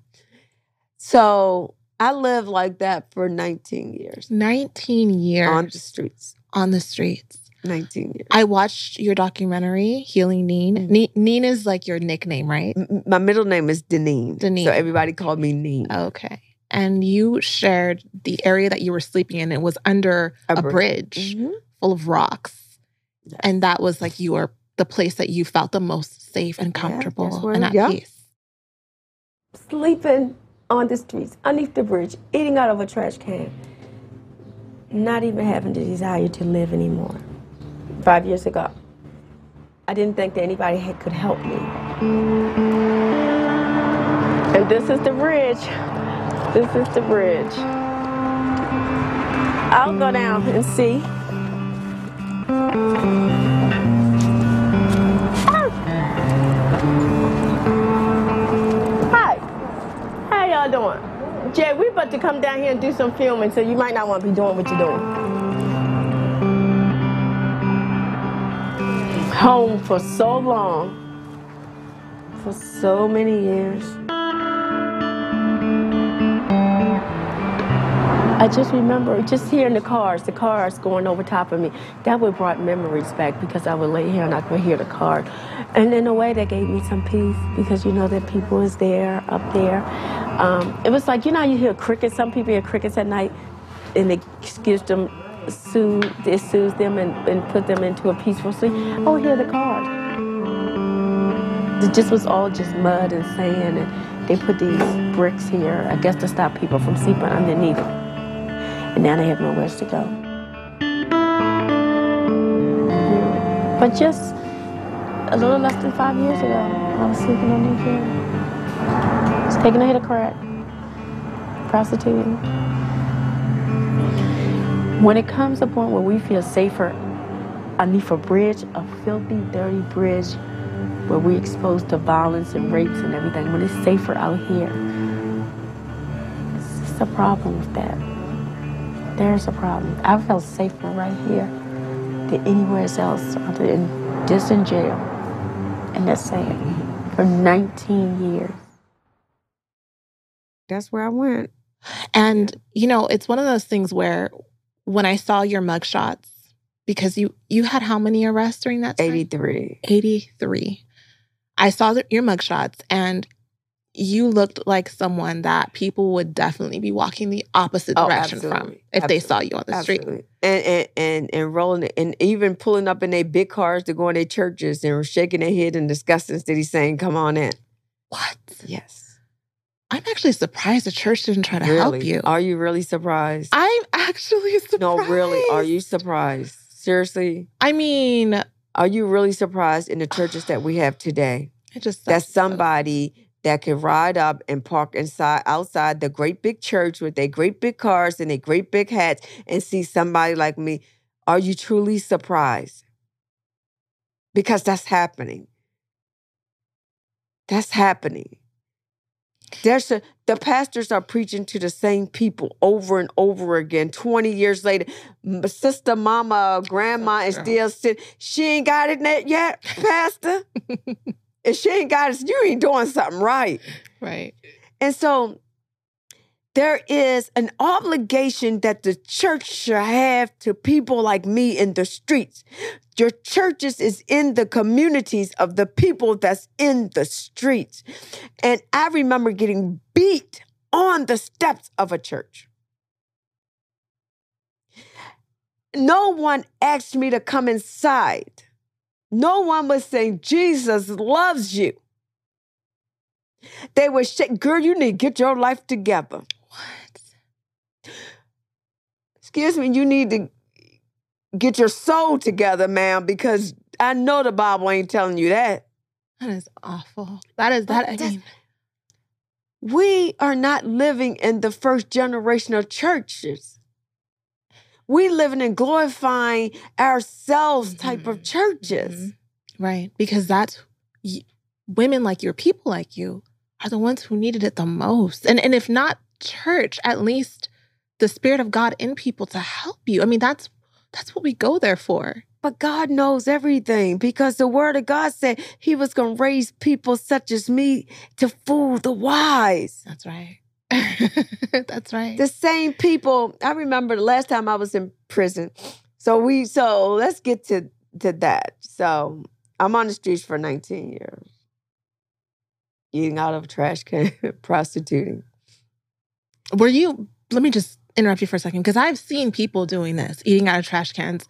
So I lived like that for 19 years 19 years on the streets. on the streets. 19 years. I watched your documentary, Healing Neen. Mhm. Ne- Neen is like your nickname, right? M- my middle name is Deneen. Deneen. So everybody called me Neen. Okay. And you shared the area that you were sleeping in. It was under A a, bridge. bridge Mhm. full of rocks. Yes. And that was like your the place that you felt the most safe and comfortable that's where- and at yeah. peace. Sleeping on the streets, underneath the bridge, eating out of a trash can. Not even having the desire to live anymore. Five years ago, I didn't think that anybody had, could help me. And this is the bridge. This is the bridge. I'll go down and see. Y'all doing? Jay, we're about to come down here and do some filming, so you might not want to be doing what you're doing. Home for so long, for so many years. I just remember just hearing the cars, the cars going over top of me. That would brought memories back because I would lay here and I could hear the car. And in a way, that gave me some peace because you know that people is there, up there. Um, it was like, you know, you hear crickets. Some people hear crickets at night and it gives them, soothe, it soothes them and, and put them into a peaceful sleep. Oh, hear the cars. It just was all just mud and sand, and they put these bricks here, I guess to stop people from sleeping underneath. And now they have nowhere to go. But just a little less than five years ago, I was sleeping on the hill. was taking a hit of crack, prostituting. When it comes to a point where we feel safer underneath a bridge, a filthy, dirty bridge, where we're exposed to violence and rapes and everything, when it's safer out here, it's a problem with that. There's a problem. I felt safer right here than anywhere else other than just in jail. And that's sad. For 19 years. That's where I went. And, you know, it's one of those things where when I saw your mugshots, because you you had how many arrests during that time? 83. 83. I saw the, your mugshots and you looked like someone that people would definitely be walking the opposite Oh, direction from absolutely. if they saw you on the street. And, and and and rolling and even pulling up in their big cars to go in their churches and shaking their head in disgust instead of saying, Come on in. What? Yes. I'm actually surprised the church didn't try to really? help you. Are you really surprised? I'm actually surprised. no, really. Are you surprised? Seriously? I mean, Are you really surprised in the churches that we have today? it just that somebody though. That can ride up and park inside outside the great big church with their great big cars and their great big hats and see somebody like me. Are you truly surprised? Because that's happening. That's happening. There's a, the pastors are preaching to the same people over and over again. 20 years later, sister, mama, grandma is still sitting. She ain't got it yet, pastor. If she ain't got it, you ain't doing something right. Right. And so there is an obligation that the church should have to people like me in the streets. Your churches is in the communities of the people that's in the streets. And I remember getting beat on the steps of a church. No one asked me to come inside. No one was saying, Jesus loves you. They were saying, girl, you need to get your life together. What? Excuse me, you need to get your soul together, ma'am, because I know the Bible ain't telling you that. That is awful. That is that. I mean, We are not living in the first generation of churches. We living in glorifying ourselves type of Mhm. churches. Mhm. right? Because that's y- women like you, or people like you, are the ones who needed it the most. And and if not church, at least the spirit of God in people to help you. I mean, that's that's what we go there for. But God knows everything because the word of God said he was going to raise people such as me to fool the wise. That's right. that's right. the same people. I remember the last time I was in prison. So we so let's get to to that. So I'm on the streets for 19 years. Eating out of a trash can, prostituting. Were you? Let me just interrupt you for a second because I've seen people doing this, eating out of trash cans,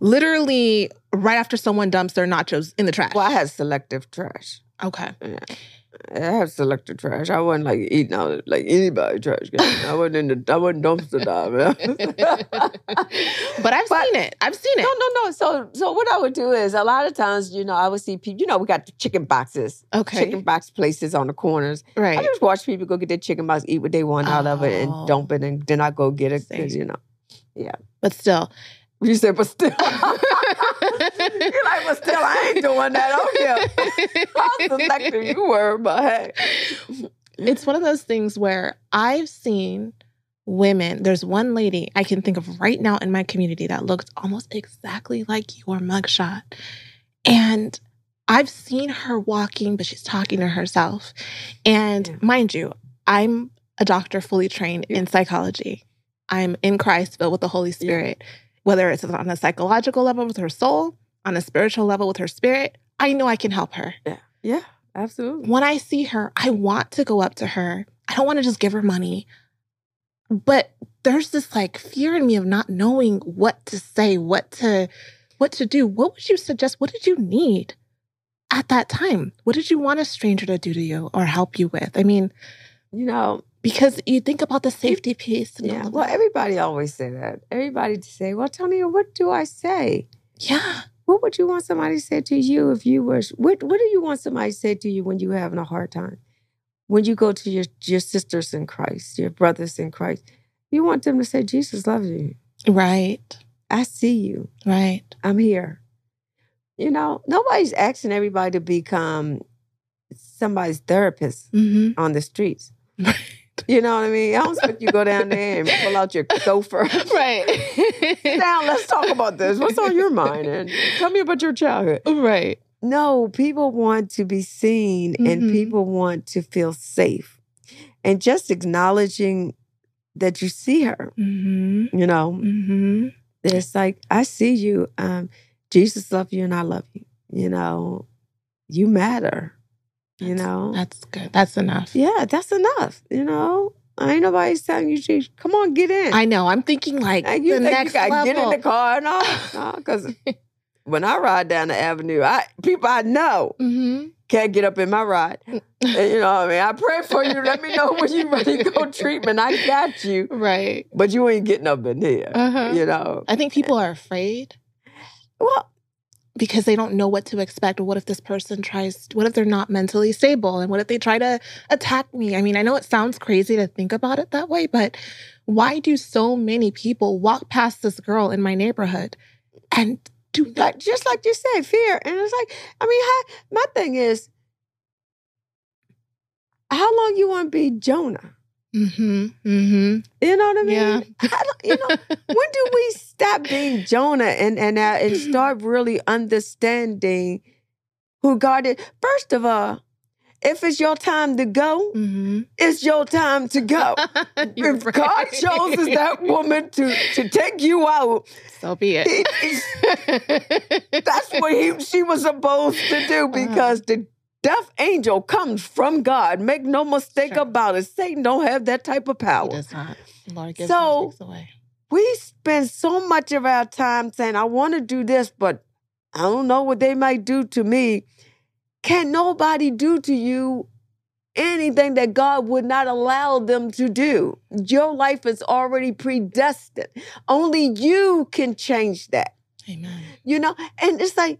literally right after someone dumps their nachos in the trash. Well, I had selective trash. Okay. I have selective trash. I wasn't like eating out of like anybody trash can. I wasn't in the I wasn't dumpster diving. but I've But- seen it. I've seen it. No, no, no. So, so what I would do is a lot of times, you know, I would see people. You know, we got the chicken boxes, Okay. chicken box places on the corners. Right. I just watch people go get their chicken box, eat what they want out of it, Oh. and dump it, and then I go get it because you know. Yeah. But still. You said, but still, you're like, but still, I ain't doing that. Okay, how selective you were, but hey, it's one of those things where I've seen women. There's one lady I can think of right now in my community that looks almost exactly like your mugshot. And I've seen her walking, but she's talking to herself. And Yeah. mind you, I'm a doctor fully trained in psychology. I'm in Christ, filled with the Holy Spirit. Whether it's on a psychological level with her soul, on a spiritual level with her spirit, I know I can help her. yeah, Yeah. absolutely. when I see her, I want to go up to her. I don't want to just give her money. But there's this like fear in me of not knowing what to say, what to what to do. What would you suggest? What did you need at that time? What did you want a stranger to do to you or help you with? I mean, You know, because you think about the safety piece. Yeah. Well, everybody always say that. Everybody say, "Well, Tony, what do I say?" yeah. what would you want somebody to say to you if you were what what do you want somebody to say to you when you're having a hard time? When you go to your your sisters in Christ, your brothers in Christ, you want them to say, Jesus loves you. Right. I see you. Right. I'm here. You know, nobody's asking everybody to become somebody's therapist Mm-hmm. on the streets. You know what I mean? I don't expect you to go down there and pull out your gopher. right. Now let's talk about this. What's on your mind? And tell me about your childhood. right. No, people want to be seen and Mhm. people want to feel safe. And just acknowledging that you see her, Mm-hmm. you know, Mm-hmm. it's like, I see you. Um, Jesus loves you and I love you. You know, you matter. You know, That's good. That's enough. yeah, that's enough. You know, I ain't nobody telling you, to, come on, get in. I know. I'm thinking like And you the next you level. get in the car? and No, no, because when I ride down the avenue, I people I know Mm-hmm. can't get up in my ride. And you know what I mean? I pray for you. Let me know when you ready to go treatment. I got you. Right. But you ain't getting up in here. Uh-huh. You know. I think people are afraid Well, because they don't know what to expect. What if this person tries, what if they're not mentally stable? And what if they try to attack me? I mean, I know it sounds crazy to think about it that way, but why do so many people walk past this girl in my neighborhood and do not? just like you said, fear. And it's like, I mean, how, my thing is, how long you want to be Jonah? Mm-hmm. Mm-hmm. You know what I mean? Yeah. Long- you know, when do we stop being Jonah and and uh, and start really understanding who God is? First of all, if it's your time to go, Mm-hmm. it's your time to go. If God right. chooses that woman to to take you out, so be it. he- he's- that's what he she was supposed to do Uh-huh. because the death angel comes from God. Make no mistake Sure. about it. Satan don't have that type of He power. does not. The Lord gives So- away. we spend so much of our time saying, I want to do this, but I don't know what they might do to me. Can nobody do to you anything that God would not allow them to do? Your life is already predestined. Only you can change that. Amen. You know, and it's like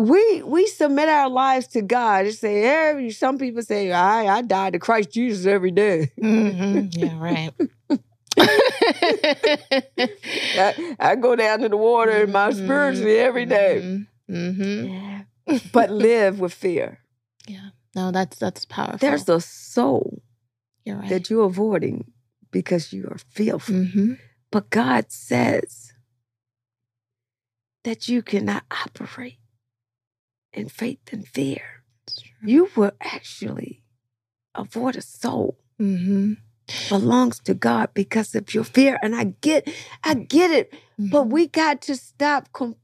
we we submit our lives to God. It's say every some people say, I I die to Christ Jesus every day. hmm Yeah, right. I, I go down to the water in my spiritually every day. Mm-hmm. But live with fear. Yeah. No, that's that's powerful. There's a soul You're right. that you're avoiding because you are fearful. mm-hmm. But God says that you cannot operate in faith and fear. You will actually avoid a soul Mm-hmm. belongs to God because of your fear. And I get, I get it. But we got to stop com-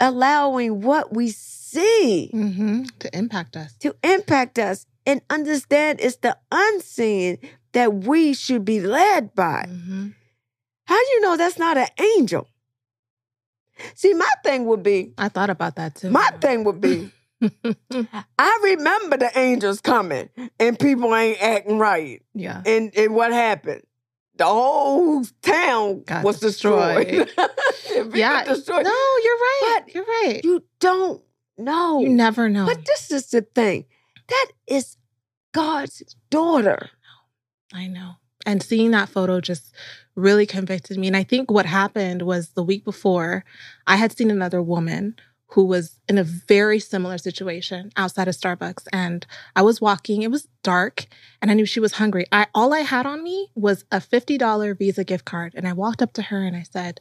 allowing what we see mm-hmm. to impact us. to impact us and understand it's the unseen that we should be led by. Mm-hmm. How do you know that's not an angel? See, my thing would be, I thought about that too. my thing would be, I remember the angels coming and people ain't acting right. yeah. And, and what happened? The whole town Got was destroyed. destroyed. Yeah. destroyed. No, you're right. But you're right. You don't know. You never know. But this is the thing. That is God's daughter. I know. And seeing that photo just really convicted me. And I think what happened was the week before, I had seen another woman who was in a very similar situation outside of Starbucks. And I was walking, it was dark, and I knew she was hungry. I all I had on me was a $50 Visa gift card. And I walked up to her and I said,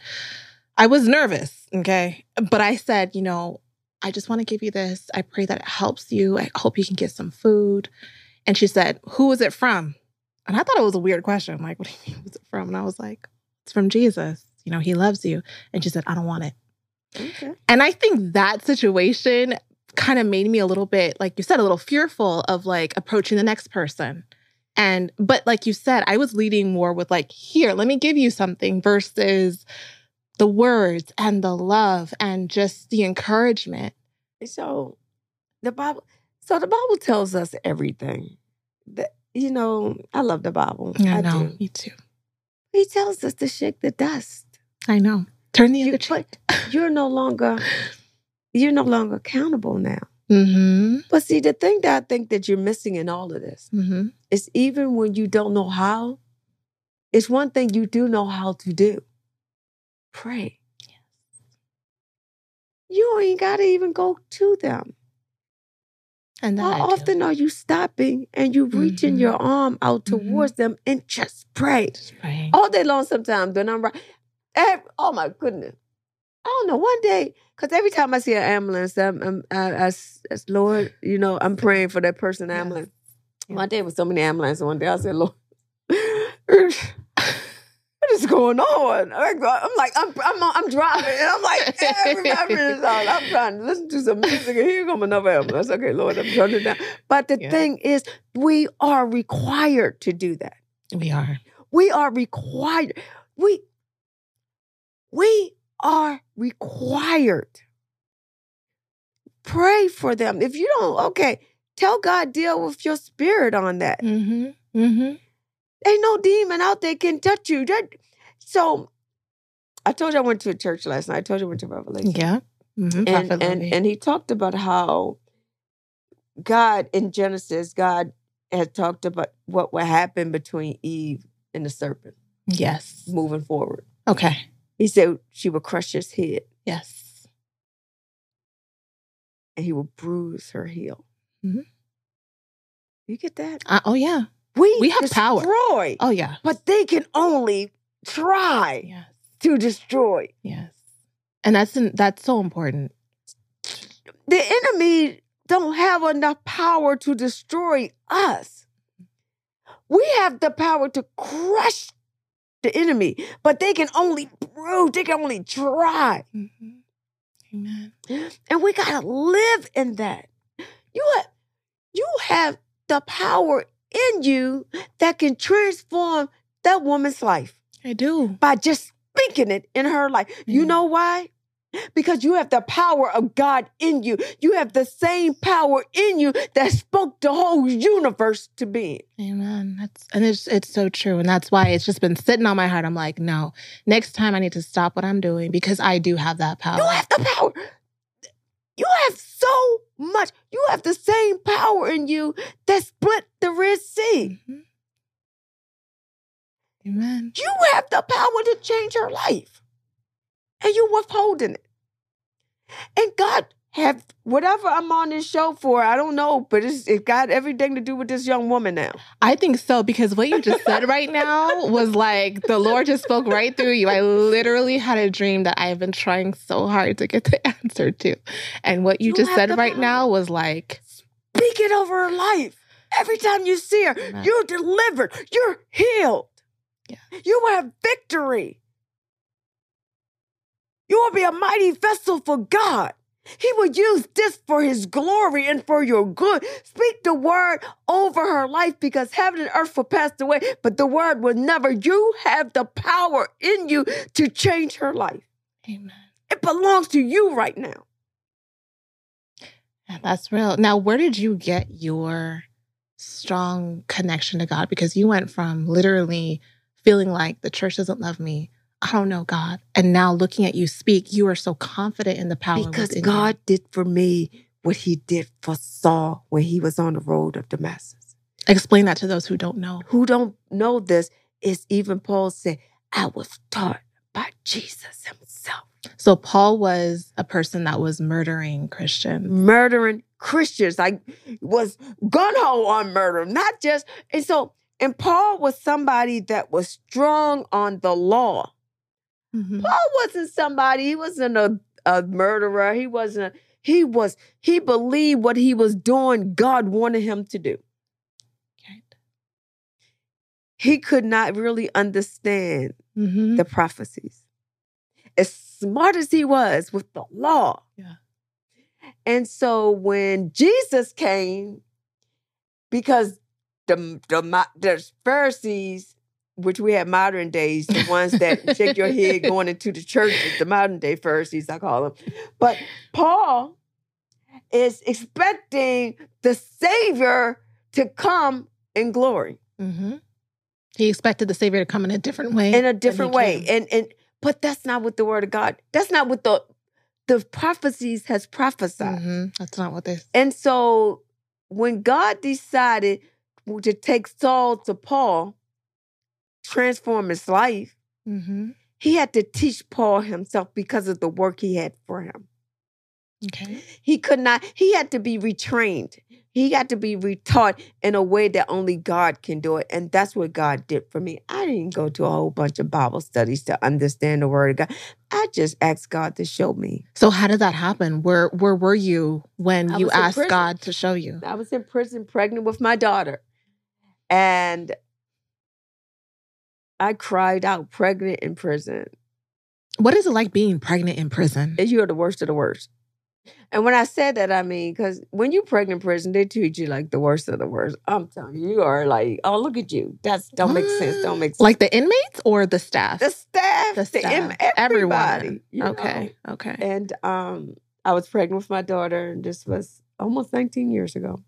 I was nervous, okay? But I said, you know, I just want to give you this. I pray that it helps you. I hope you can get some food. And she said, Who is it from? And I thought it was a weird question. I'm like, what do you mean, who's it from? And I was like, it's from Jesus. You know, he loves you. And she said, I don't want it. Okay. And I think that situation kind of made me a little bit, like you said, a little fearful of like approaching the next person. And, but like you said, I was leading more with like, here, let me give you something versus the words and the love and just the encouragement. So the Bible so the Bible tells us everything. That you know, I love the Bible. I know. do. Me too. He tells us to shake the dust. I know. Turn the You other cheek. You're no longer you're no longer accountable now. Mm-hmm. But see, the thing that I think that you're missing in all of this Mm-hmm. is even when you don't know how, it's one thing you do know how to do. Pray. You ain't gotta even go to them. And How I often are you stopping and you reaching Mhm. your arm out Mhm. towards them and just pray? Just praying. all day long sometimes when I'm right. ev- Oh my goodness. I don't know. One day, because every time I see an ambulance, I'm, I'm I, I as Lord, you know, I'm praying for that person ambulance. Yeah. One day with so many ambulances, one day I said, Lord, is going on? I'm like, I'm I'm, I'm driving, and I'm like, every minutes out, I'm trying to listen to some music, and here come another ambulance. Okay, Lord, I'm turning it down. But the Yeah. thing is, we are required to do that. We are. We are required. We we are required. Pray for them. If you don't, okay, tell God deal with your spirit on that. Mm-hmm. Mm-hmm. Ain't no demon out there can touch you. That, so I told you I went to a church last night. I told you I went to Revelation. Yeah. Mm-hmm. And Prophet and, and he talked about how God in Genesis, God had talked about what would happen between Eve and the serpent yes. moving forward. Okay. He said she would crush his head Yes. and he would bruise her heel. Mhm. You get that? Uh, oh yeah. We, We have power. Oh yeah. but they can only try Yes. to destroy. Yes. And that's that's so important. The enemy don't have enough power to destroy us. We have the power to crush the enemy, but they can only bruise, they can only try. Mm-hmm. Amen. And we gotta live in that. You have, you have the power in you that can transform that woman's life I do. by just speaking it in her life. You Mhm. know why? Because you have the power of God in you. You have the same power in you that spoke the whole universe to being. Amen. That's and it's it's so true. And that's why it's just been sitting on my heart. I'm like, no, next time I need to stop what I'm doing because I do have that power. You have the power. You have so much. You have the same power in you that split the Red Sea. Mhm. Amen. You have the power to change her life. And you withholding it. And God have whatever I'm on this show for, I don't know, but it's it got everything to do with this young woman now. I think so because what you just said right now was like the Lord just spoke right through you. I literally had a dream that I have been trying so hard to get the answer to. And what you, You just said right now was like, Speak it over her life. Every time you see her, Amen. you're delivered. You're healed. Yeah. You will have victory. You will be a mighty vessel for God. He will use this for his glory and for your good. Speak the word over her life because heaven and earth will pass away, but the word will never. You have the power in you to change her life. Amen. It belongs to you right now. Yeah, that's real. Now, where did you get your strong connection to God? Because you went from literally feeling like the church doesn't love me. I don't know God. And now looking at you speak, you are so confident in the power of God. Because God did for me what he did for Saul when he was on the road of Damascus. Explain that to those who don't know. Who don't know this is even Paul said, I was taught by Jesus himself. So Paul was a person that was murdering Christians. Murdering Christians, like was gun ho on murder, not just and so and Paul was somebody that was strong on the law. Mhm. Paul wasn't somebody, he wasn't a, a murderer. He wasn't a, he was he believed what he was doing, God wanted him to do. He could not really understand Mhm. the prophecies. As smart as he was with the law. Yeah. And so when Jesus came, because the, the, the Pharisees, which we have modern days, the ones that shake your head going into the church, the modern day Pharisees, I call them. But Paul is expecting the Savior to come in glory. Mhm. He expected the Savior to come in a different way. in a different way. came. And and but that's not what the word of God. That's not what the the prophecies has prophesied. Mhm. That's not what they. And so when God decided to take Saul to Paul, transform his life, Mm-hmm. he had to teach Paul himself because of the work he had for him. Okay. He could not, he had to be retrained. He had to be retaught in a way that only God can do it. And that's what God did for me. I didn't go to a whole bunch of Bible studies to understand the word of God. I just asked God to show me. So how did that happen? Where Where were you when I you asked. God to show you? I was in prison pregnant with my daughter. And I cried out pregnant in prison. What is it like being pregnant in prison? You're the worst of the worst. And when I said that, I mean, because when you're pregnant in prison, they treat you like the worst of the worst. I'm telling you, you are like, oh, look at you. That's don't make sense. Don't make sense. Like the inmates or the staff? the staff, The the, staff, everyone. everybody. you know? okay. Okay. And um, I was pregnant with my daughter, and this was almost 19 years ago.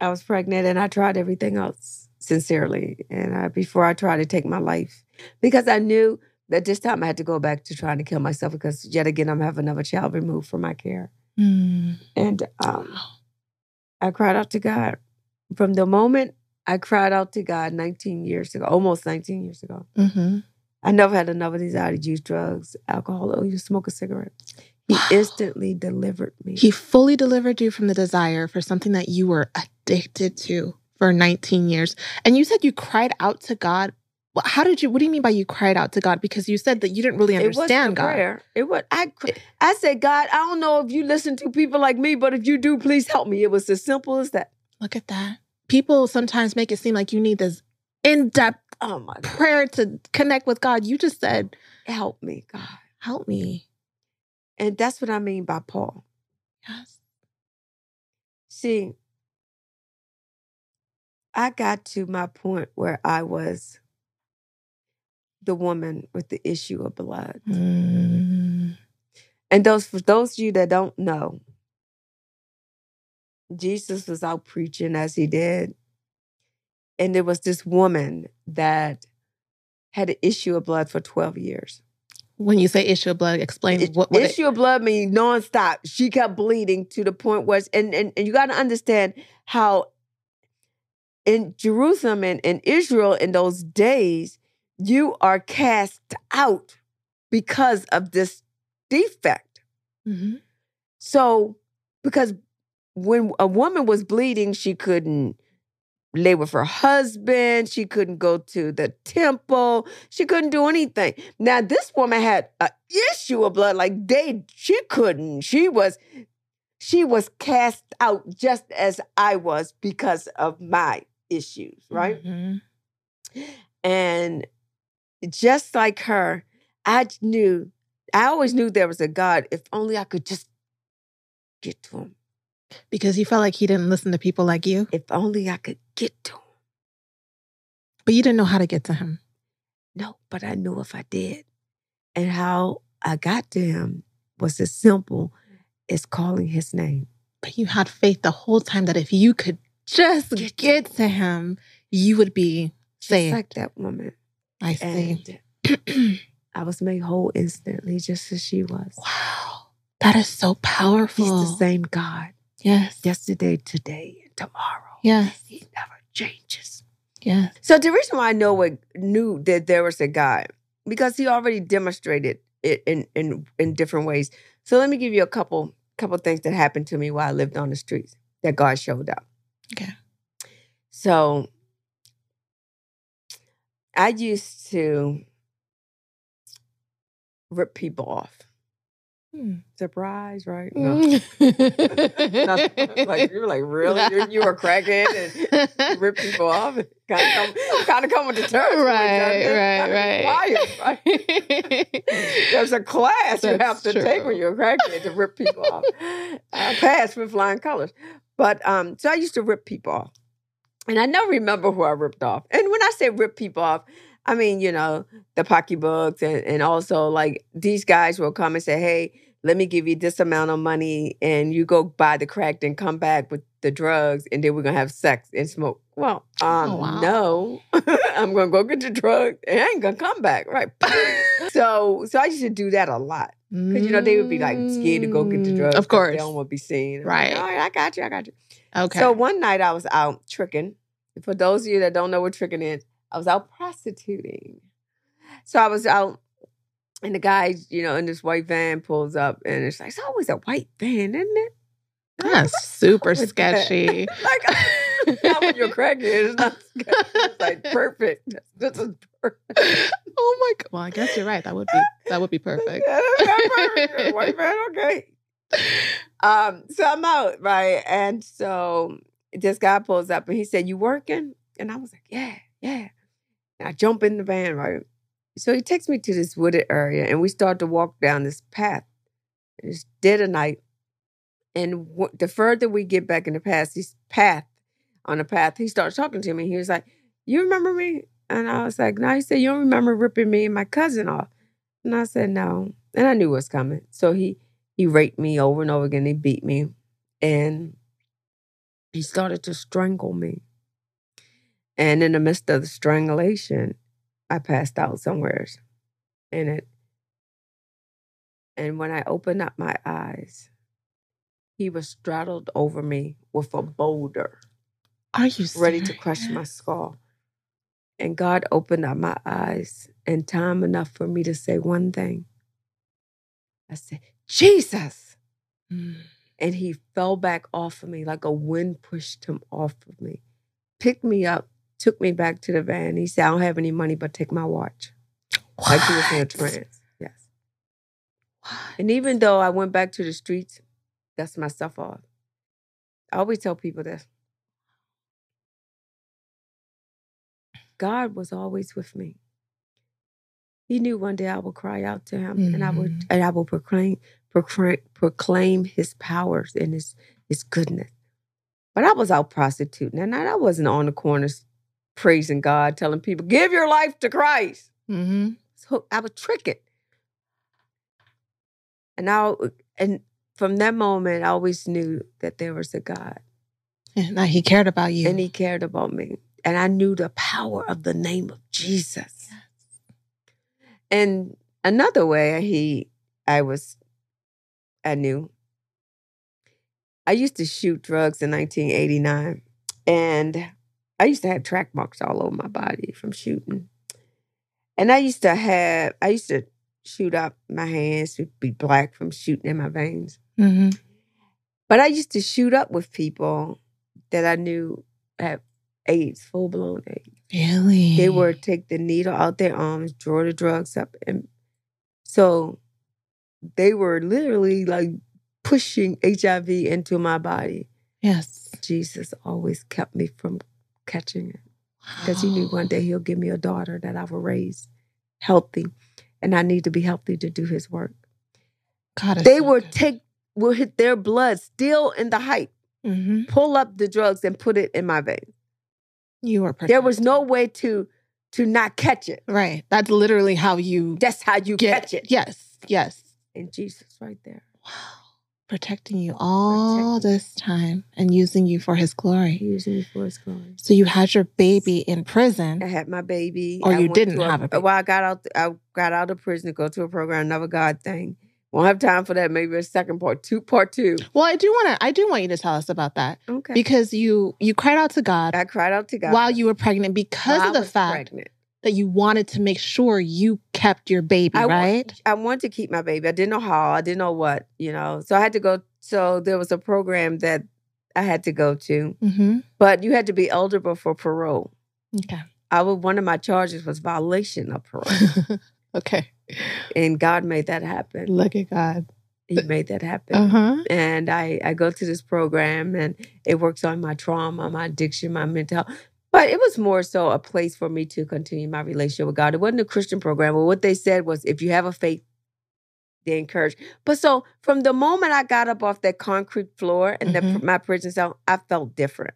I was pregnant, and I tried everything else sincerely, and I, before I tried to take my life, because I knew that this time I had to go back to trying to kill myself because yet again I'm having another child removed from my care, Mm. and um, I cried out to God from the moment I cried out to God 19 years ago, almost 19 years ago. hmm I never had another desire to use drugs, alcohol, or even smoke a cigarette. He Wow. instantly delivered me. He fully delivered you from the desire for something that you were addicted to for 19 years. And you said you cried out to God. Well, How did you? What do you mean by you cried out to God? Because you said that you didn't really it understand God. prayer. It was I. I said, God, I don't know if you listen to people like me, but if you do, please help me. It was as simple as that. Look at that. People sometimes make it seem like you need this in-depth Oh my God, prayer to connect with God. You just said, help me, God. "Help me." And that's what I mean by Paul. Yes. See, I got to my point where I was the woman with the issue of blood. Mm. And those for those of you that don't know, Jesus was out preaching as he did. And there was this woman that had an issue of blood for 12 years. When you say issue of blood, explain It- what, what it- issue of blood means nonstop. She kept bleeding to the point where, and, and, and you got to understand how in Jerusalem and in Israel in those days, you are cast out because of this defect. Mhm. So, because when a woman was bleeding, she couldn't lay with her husband. She couldn't go to the temple. She couldn't do anything. Now, this woman had an issue of blood. Like they, she couldn't. She was, she was cast out just as I was because of my issues, right? Mhm. And just like her, I knew, I always knew there was a God. If only I could just get to him. Because you felt like he didn't listen to people like you, If only I could get to him. but you didn't know how to get to him. No, but I knew if I did. And how I got to him was as simple as calling his name. But you had faith the whole time that if you could just Get get, to him, you would be Just saved. like that woman. I see. I was made whole instantly, just as she was. wow. That is so powerful. He's the same God Yes. yesterday, today, and tomorrow. Yes. He never changes. Yes. So the reason why I know it, knew that there was a God because he already demonstrated it in in in different ways. So let me give you a couple couple things that happened to me while I lived on the streets that God showed up. Okay. So I used to rip people off. Hmm. Surprise, right? No. Mm. Nothing. like you were like, really? You, you were cracking and rip people off? Kind of come, come with the terms. Right, right, right. right? There's a class you have That's to take when you're a crackhead to rip people off. I passed with flying colors. But um, so I used to rip people off. And I never remember who I ripped off. And when I say rip people off, I mean, you know, the pocketbooks and, and also like these guys will come and say, hey, let me give you this amount of money and you go buy the crack and come back with the drugs and then we're gonna have sex and smoke. Well, um, Oh, wow. no. I'm gonna go get the drug and I ain't gonna come back. Right. so so I used to do that a lot. Because you know they would be like scared to go get the Mm, drugs. Of course. they don't want to be seen. I'm Right. Like, All right, I got you. I got you. Okay. So one night I was out tricking. For those of you that don't know what tricking is, I was out prostituting. So I was out, and the guy, you know, in this white van pulls up, and it's like, it's always a white van, isn't it? That's super with that?" sketchy. like, not when you're crackhead. It's not sketchy. It's like perfect. This is perfect. oh my god. Well, I guess you're right. That would be that would be perfect. Perfect. White man, okay. Um, so I'm out, right? And so this guy pulls up and he said, You working? And I was like, Yeah, yeah. And I jump in the van, right? So he takes me to this wooded area and we start to walk down this path. It's dead of night. And w- the further we get back in the past, he's path on the path, he starts talking to me. He was like, You remember me? And I was like, No. He said, You don't remember ripping me and my cousin off. And I said, No. And I knew what was coming. So he he raped me over and over again. He beat me. And he started to strangle me. And in the midst of the strangulation, I passed out somewhere in it. And when I opened up my eyes, he was straddled over me with a boulder, Are you ready to crush my skull. And God opened up my eyes and time enough for me to say one thing. I said, Jesus. Mm. And he fell back off of me like a wind pushed him off of me, picked me up, took me back to the van. He said, I don't have any money, but take my watch. Like he was in a trance. Yes. What? And even though I went back to the streets, dust myself off. I always tell people this. God was always with me. He knew one day I would cry out to him and I would and I will proclaim, proclaim proclaim his powers and his his goodness. But I was out prostituting and I wasn't on the corners praising God, telling people, give your life to Christ. Mm-hmm. So I was tricking. And I and from that moment I always knew that there was a God And that he cared about you. and he cared about me. And I knew the power of the name of Jesus. And another way he I was I knew I used to shoot drugs in 1989 and I used to have track marks all over my body from shooting. And I used to have I used to shoot up my hands would be black from shooting in my veins. Mm-hmm. But I used to shoot up with people that I knew had AIDS, full blown AIDS. Really? They would take the needle out their arms, draw the drugs up, and so they were literally like pushing HIV into my body. Yes. Jesus always kept me from catching it because he knew one day he'll give me a daughter that I will raise healthy, and I need to be healthy to do his work. God, They would take will hit their blood still in the height, Mm-hmm. pull up the drugs and put it in my vein. You were. There was no way to to not catch it. Right. That's literally how you That's how you get catch it. Yes. Yes. And Jesus right there. Wow. Protecting you all Protecting. this time and using you for his glory. Using you for his glory. So you had your baby in prison. I had my baby. Or I you didn't have a baby. Well, I got out. I got out of prison to go to a program. Another God thing. Won't have time for that. Maybe a second part, two part two. Well, I do want to. I do want you to tell us about that Okay. because you you cried out to God I cried out to God while you were pregnant because while of the fact pregnant. that you wanted to make sure you kept your baby, I right? I wanted to keep my baby. I didn't know how. I didn't know what. You know. So I had to go. So there was a program that I had to go to, Mm-hmm. but you had to be eligible for parole. Okay. I was one of my charges was violation of parole, okay. And God made that happen. Look at God. He made that happen. Uh huh. and I, I go to this program and it works on my trauma, my addiction, my mental health. But it was more so a place for me to continue my relationship with God. It wasn't a Christian program, but what they said was if you have a faith, they encourage. But so from the moment I got up off that concrete floor and the, Mhm. my prison cell, I felt different.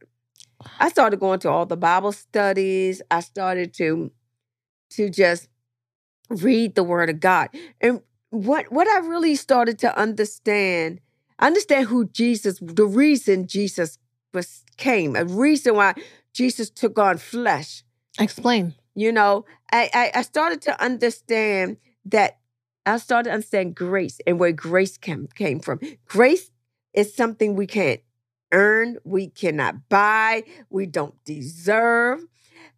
I started going to all the Bible studies. I started to to just read the word of God. And what what I really started to understand, understand who Jesus, the reason Jesus was came, a reason why Jesus took on flesh. Explain. You know, I, I, I started to understand that I started to understand grace and where grace came, came from. Grace is something we can't earn, we cannot buy, we don't deserve.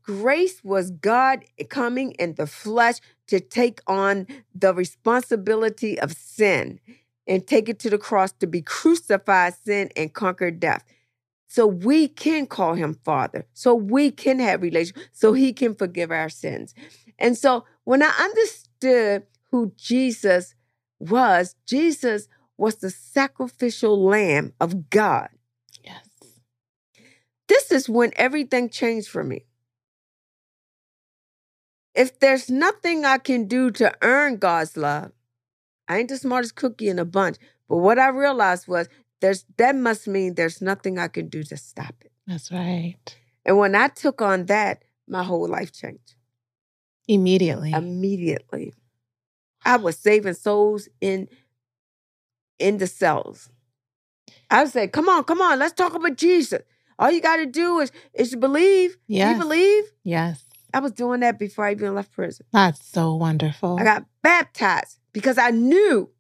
Grace was God coming in the flesh to take on the responsibility of sin and take it to the cross to be crucified sin and conquer death. So we can call him Father. So we can have relation. So he can forgive our sins. And so when I understood who Jesus was, Jesus was the sacrificial lamb of God. Yes. This is when everything changed for me. If there's nothing I can do to earn God's love, I ain't the smartest cookie in a bunch. But what I realized was there's that must mean there's nothing I can do to stop it. That's right. And when I took on that, my whole life changed Immediately. immediately. I was saving souls in in the cells. I would say, "Come on, come on, let's talk about Jesus. All you got to do is is believe. Yes. You believe." yes. I was doing that before I even left prison. That's so wonderful. I got baptized because I knew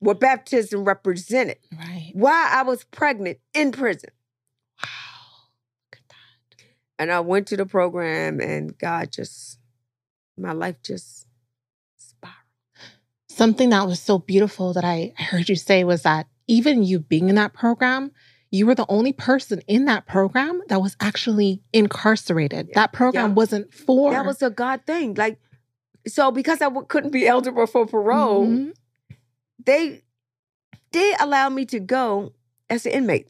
what baptism represented. right. Why I was pregnant in prison. Wow. Look at that. And I went to the program and God just my life just spiraled. Something that was so beautiful that I heard you say was that even you being in that program, you were the only person in that program that was actually incarcerated. Yeah. That program Yeah. wasn't for. That was a God thing. Like so because I w- couldn't be eligible for parole, Mhm. they they allowed me to go as an inmate.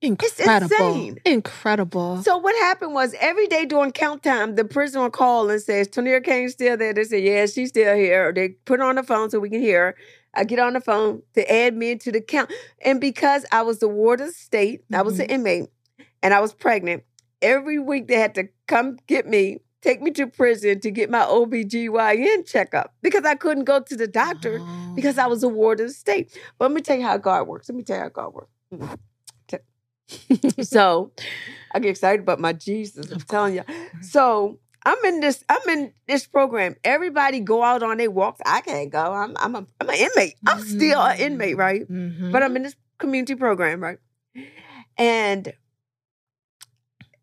incredible. insane. Incredible. So what happened was every day during count time, the prison would call and says, Tonier Cain's still there. They say, Yeah, she's still here. They put her on the phone so we can hear her. I get on the phone to add me into the count. And because I was the ward of state, I was an mm-hmm. inmate, and I was pregnant, every week they had to come get me, take me to prison to get my OBGYN checkup because I couldn't go to the doctor Oh. because I was a ward of state. But let me tell you how God works. Let me tell you how God works. Mm-hmm. so I get excited about my Jesus. I'm telling you. So I'm in this. I'm in this program. Everybody go out on their walks. I can't go. I'm. I'm. A, I'm an inmate. I'm still an inmate, right? Mhm. But I'm in this community program, right? And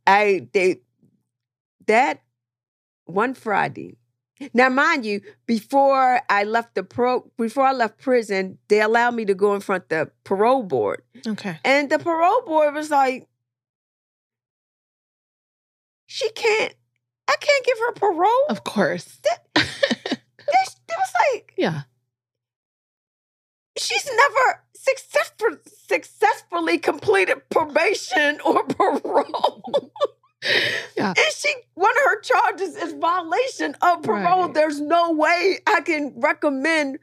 I they that one Friday. Now, mind you, before I left the pro, before I left prison, they allowed me to go in front the parole board. okay. And the parole board was like, she can't, I can't give her parole. Of course. It, it was like, yeah. she's never successful, successfully completed probation or parole. Yeah. And she, one of her charges is violation of parole. Right. There's no way I can recommend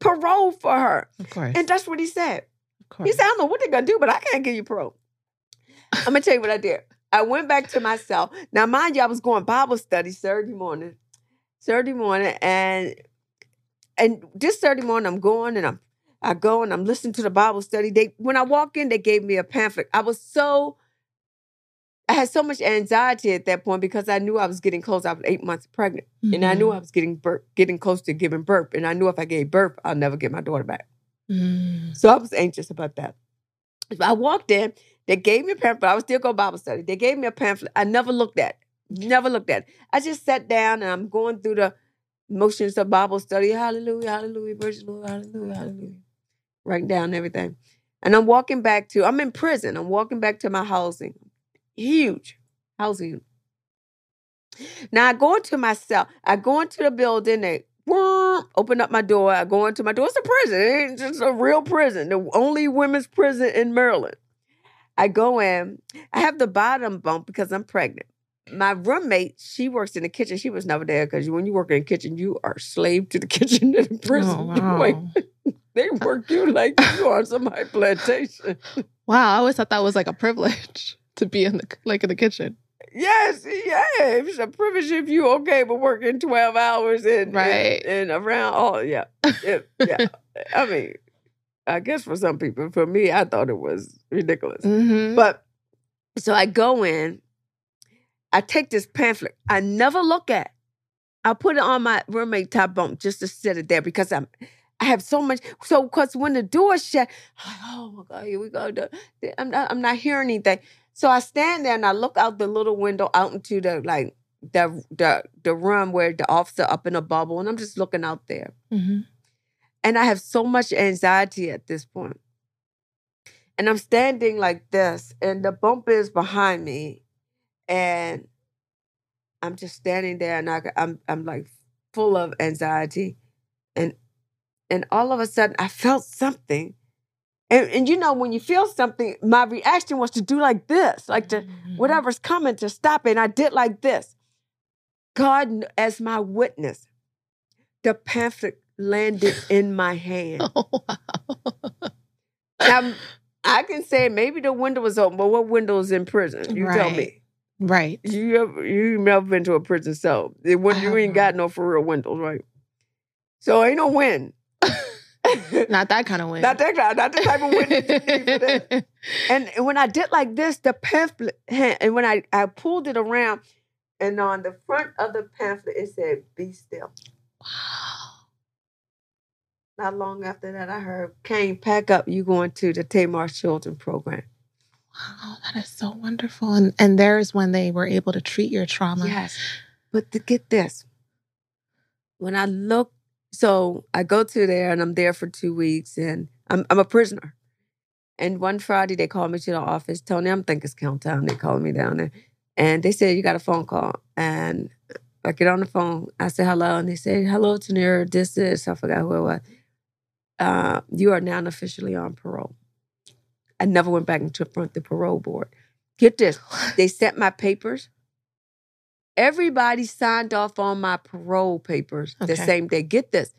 parole for her. Of course. And that's what he said. of course. He said, I don't know what they're gonna do, but I can't give you parole. I'm gonna tell you what I did. I went back to my cell. Now, mind you, I was going Bible study Saturday morning. Saturday morning, and and this Saturday morning, I'm going and I'm I go and I'm listening to the Bible study. They when I walk in, they gave me a pamphlet. I was so I had so much anxiety at that point because I knew I was getting close. I was eight months pregnant, and I knew Mhm. I was getting birth, getting close to giving birth. And I knew if I gave birth, I'll never get my daughter back. Mm. So I was anxious about that. I walked in, they gave me a pamphlet. I was still going Bible study. They gave me a pamphlet. I never looked at it. Never looked at it. I just sat down and I'm going through the motions of Bible study. Hallelujah, hallelujah, praise Lord, hallelujah, hallelujah. Writing down everything. And I'm walking back to, I'm in prison. I'm walking back to my housing. Huge housing. Now I go into my cell. I go into the building. They whoop, open up my door. I go into my door. It's a prison. It's just a real prison. The only women's prison in Maryland. I go in. I have the bottom bunk because I'm pregnant. My roommate, she works in the kitchen. She was never there because when you work in the kitchen, you are slave to the kitchen in oh, prison. Oh, wow. Wait, they work you like you are some high plantation. Wow. I always thought that was like a privilege to be in the like in the kitchen. Yes, yeah, it's a privilege if you okay with working twelve hours and Right. and, and around. all yeah, It- yeah. I mean, I guess for some people, for me, I thought it was ridiculous. Mm-hmm. But so I go in, I take this pamphlet. I never look at. I put it on my roommate top bunk just to sit it there because I'm I have so much. So, because when the door shut, oh my God, here we go. I'm not, I'm not hearing anything. So I stand there and I look out the little window out into the like the the the room where the officer up in a bubble, and I'm just looking out there. Mm-hmm. And I have so much anxiety at this point. And I'm standing like this, and the bump is behind me, and I'm just standing there, and I, I'm I'm like full of anxiety, and and all of a sudden I felt something. And, and you know, when you feel something, my reaction was to do like this, like to Mm-hmm. whatever's coming to stop it. And I did like this. God, as my witness, the pamphlet landed in my hand. Oh, wow. Now, I can say maybe the window was open, but what window is in prison? You tell me. Right. You ever you never been to a prison cell? It, when you ain't got no for real windows, right? So ain't no win. Not that kind of win. Not that kind, not the type of win that you need for that. And and when I did like this, the pamphlet, and when I, I pulled it around, and on the front of the pamphlet, it said, Be still. wow. Not long after that, I heard, Cain, pack up. You going to the Tamar Children Program. Wow, that is so wonderful. And and there's when they were able to treat your trauma. Yes. But to get this, when I look, so I go to there and I'm there for two weeks and I'm, I'm a prisoner. And one Friday they called me to the office. Tony, I'm thinking it's count time. They called me down there. And they said, You got a phone call. And I get on the phone. I said hello. And they said, Hello, Tonier. This is, I forgot who it was. Uh, you are now officially on parole. I never went back into front the parole board. Get this. They sent my papers. Everybody signed off on my parole papers the same day. Get this.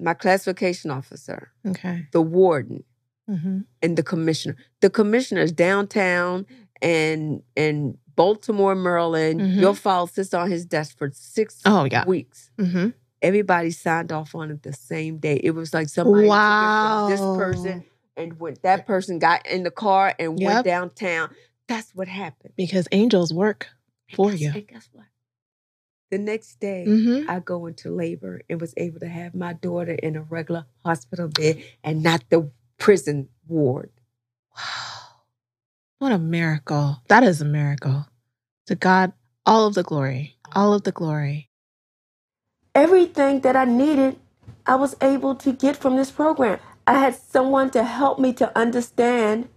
My classification officer, Okay. the warden, hmm and the commissioner. The commissioner's downtown and in Baltimore, Maryland. Mhm. Your file sits on his desk for six Oh yeah. weeks. hmm Everybody signed off on it the same day. It was like somebody Wow. this person and when that person got in the car and Yep. went downtown. That's what happened. Because angels work for guess- you. And guess what? The next day, hmm I go into labor and was able to have my daughter in a regular hospital bed and not the prison ward. Wow. What a miracle. That is a miracle. To God, all of the glory. All of the glory. Everything that I needed, I was able to get from this program. I had someone to help me to understand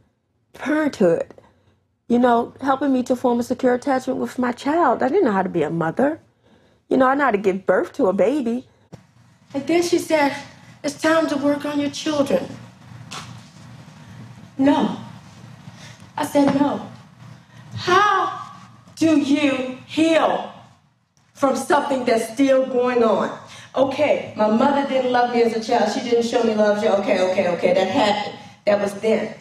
parenthood, you know, helping me to form a secure attachment with my child. I didn't know how to be a mother. You know, I know how to give birth to a baby. And then she said, It's time to work on your children. No. I said, No. How do you heal from something that's still going on? Okay, my mother didn't love me as a child. She didn't show me love. Okay, okay, okay, that happened. That was then.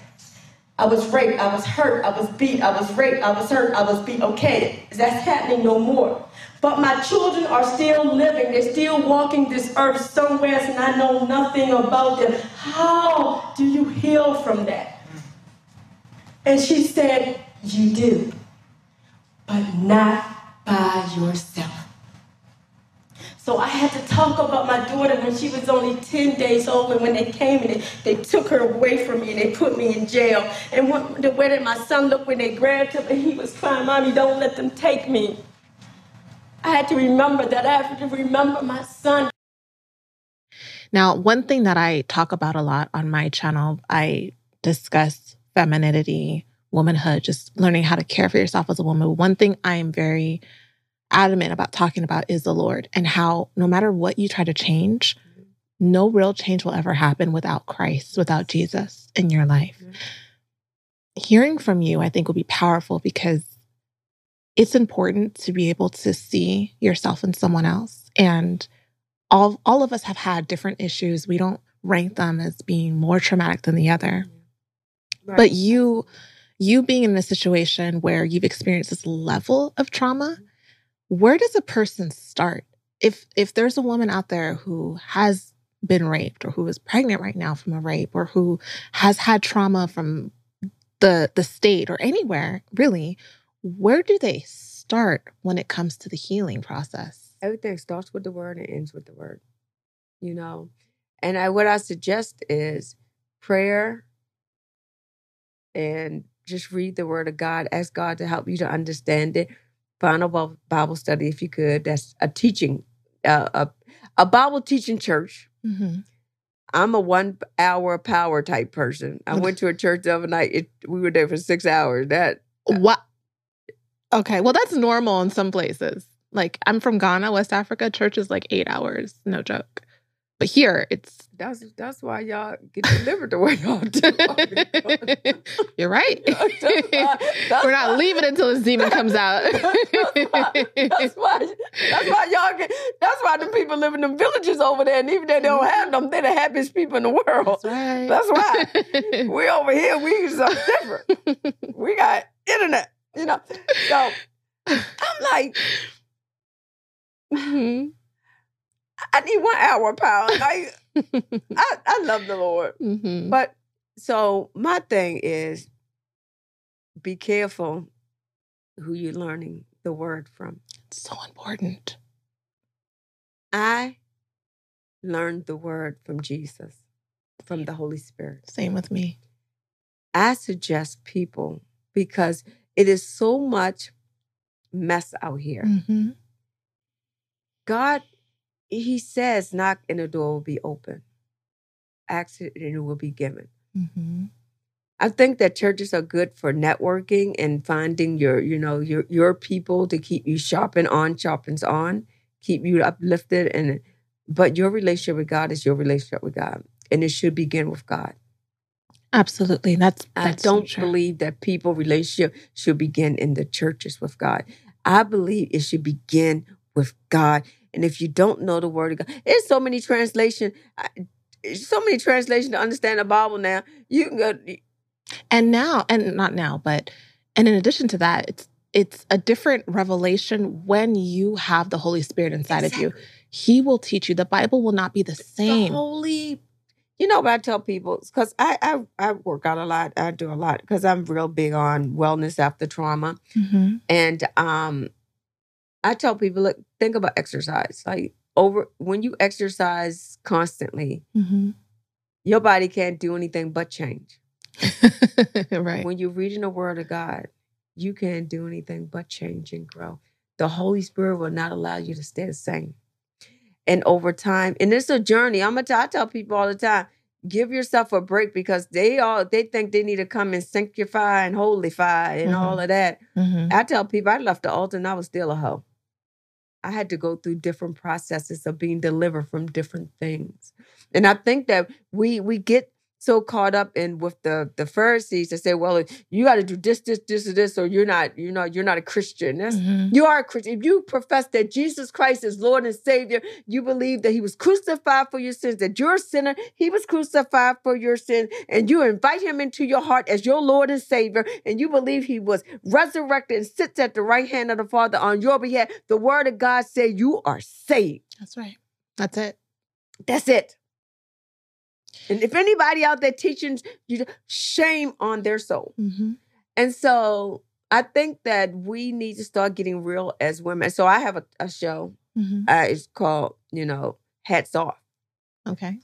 I was raped. I was hurt. I was beat. I was raped. I was hurt. I was beat. Okay, that's happening no more. But my children are still living. They're still walking this earth somewhere, and I know nothing about them. How do you heal from that? And she said, You do, but not by yourself. So I had to talk about my daughter when she was only 10 days old. And when they came and they, took her away from me and they put me in jail. And when, the way that my son looked when they grabbed him and he was crying, Mommy, don't let them take me. I had to remember that. I had to remember my son. Now, one thing that I talk about a lot on my channel, I discuss femininity, womanhood, just learning how to care for yourself as a woman. One thing I am very adamant about talking about is the Lord and how no matter what you try to change, no real change will ever happen without Christ, without Jesus in your life. Mhm. Hearing from you, I think, will be powerful because it's important to be able to see yourself in someone else. And all, all of us have had different issues. We don't rank them as being more traumatic than the other. But you, you being in a situation where you've experienced this level of trauma, where does a person start? If if there's a woman out there who has been raped or who is pregnant right now from a rape or who has had trauma from the the state or anywhere, really, where do they start when it comes to the healing process? Everything starts with the word and ends with the word. You know, and I what I suggest is prayer and just read the word of God. Ask God to help you to understand it. Find a Bible study if you could. That's a teaching, uh, a a Bible teaching church. hmm I'm a one hour power type person. I went to a church the other night. It, we were there for six hours. That What? Okay, well, that's normal in some places. Like, I'm from Ghana, West Africa. Church is like eight hours, no joke. But here, it's. That's that's why y'all get delivered the way y'all do. You're right. That's why- that's We're not why- leaving until this demon comes out. that's, why, that's why. That's why y'all get. That's why the people live in them villages over there, and even though they don't have them, they're the happiest people in the world. That's right. That's why. we over here, we something different. we got internet, you know. So I'm like, Mhm. I need one hour power. Like, I, I love the Lord. Mhm. But so my thing is be careful who you're learning the word from. It's so important. I learned the word from Jesus, from the Holy Spirit. Same with me. I suggest people because it is so much mess out here. hmm God, He says, knock and the door will be open. Ask it and it will be given. hmm I think that churches are good for networking and finding your, you know, your your people to keep you sharpened on, sharpens on, keep you uplifted, and but your relationship with God is your relationship with God, and it should begin with God. Absolutely. That's, I that's so don't true. believe that people relationship should begin in the churches with God. I believe it should begin with God. And if you don't know the word of God, there's so many translation, so many translation to understand the Bible now. You can go. And now, and not now, but and in addition to that, it's it's a different revelation when you have the Holy Spirit inside of you. He will teach you. The Bible will not be the The same. holy. You know what I tell people? Because I, I I work out a lot. I do a lot because I'm real big on wellness after trauma. Mhm. And um, I tell people, look, think about exercise. Like over when you exercise constantly, Mhm. your body can't do anything but change. right. When you're reading the Word of God, you can't do anything but change and grow. The Holy Spirit will not allow you to stay the same. And over time, and it's a journey. I'm gonna tell, I tell people all the time, give yourself a break because they all they think they need to come and sanctify and holify and Mhm. all of that. Mhm. I tell people I left the altar and I was still a hoe. I had to go through different processes of being delivered from different things. And I think that we we get so caught up in with the the Pharisees that say, well, you got to do this, this, this, or this, or you're not, you know, you're not a Christian. Mhm. you are a Christian. If you profess that Jesus Christ is Lord and Savior, you believe that He was crucified for your sins, that you're a sinner, He was crucified for your sins, and you invite Him into your heart as your Lord and Savior, and you believe He was resurrected and sits at the right hand of the Father on your behalf. The Word of God says you are saved. That's right. That's it. That's it. And if anybody out there teaching you, shame on their soul. Mhm. And so I think that we need to start getting real as women. So I have a, a show. Mhm. Uh, it's called, you know, Hats Off. Okay.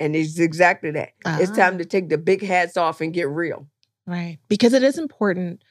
And it's exactly that. It's Ah. time to take the big hats off and get real. Right. Because it is important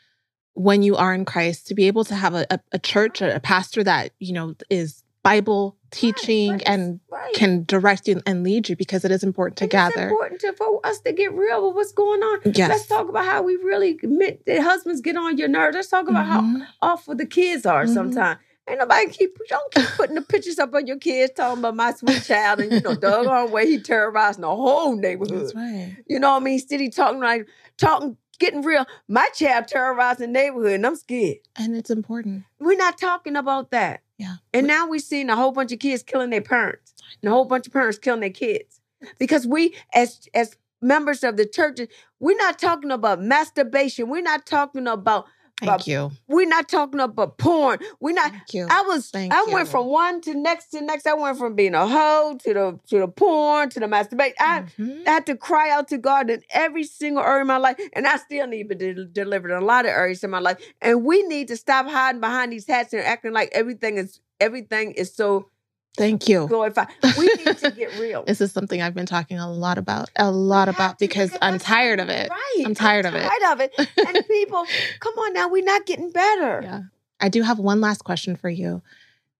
when you are in Christ to be able to have a, a, a church, a, a pastor that, you know, is Bible teaching right, and right. can direct you and lead you because it is important to gather. It's important to, for us to get real with what's going on. Yes. Let's talk about how we really admit that husbands get on your nerves. Let's talk about how Mhm. awful the kids are Mhm. sometimes. Ain't nobody keep don't keep putting the pictures up on your kids talking about my sweet child and you know doggone way he terrorizing the whole neighborhood. That's right. You know what I mean? Steady talking like talking, getting real. My child terrorizing the neighborhood and I'm scared. And it's important. We're not talking about that. Yeah. And now we're seeing a whole bunch of kids killing their parents, and a whole bunch of parents killing their kids. Because we, as as members of the churches, we're not talking about masturbation. We're not talking about Thank But you. We're not talking about porn. We're not. Thank you. I was. Thank I you. went from one to next to next. I went from being a hoe to the to the porn to the masturbate. I, Mhm. I had to cry out to God in every single area of my life, and I still need to be de- delivered in a lot of areas in my life. And we need to stop hiding behind these hats and acting like everything is everything is so Thank you. glorified. We need to get real. This is something I've been talking a lot about, a lot about to, because I'm tired of it. Right. I'm tired of it. Tired of it. And people, come on now, we're not getting better. Yeah. I do have one last question for you.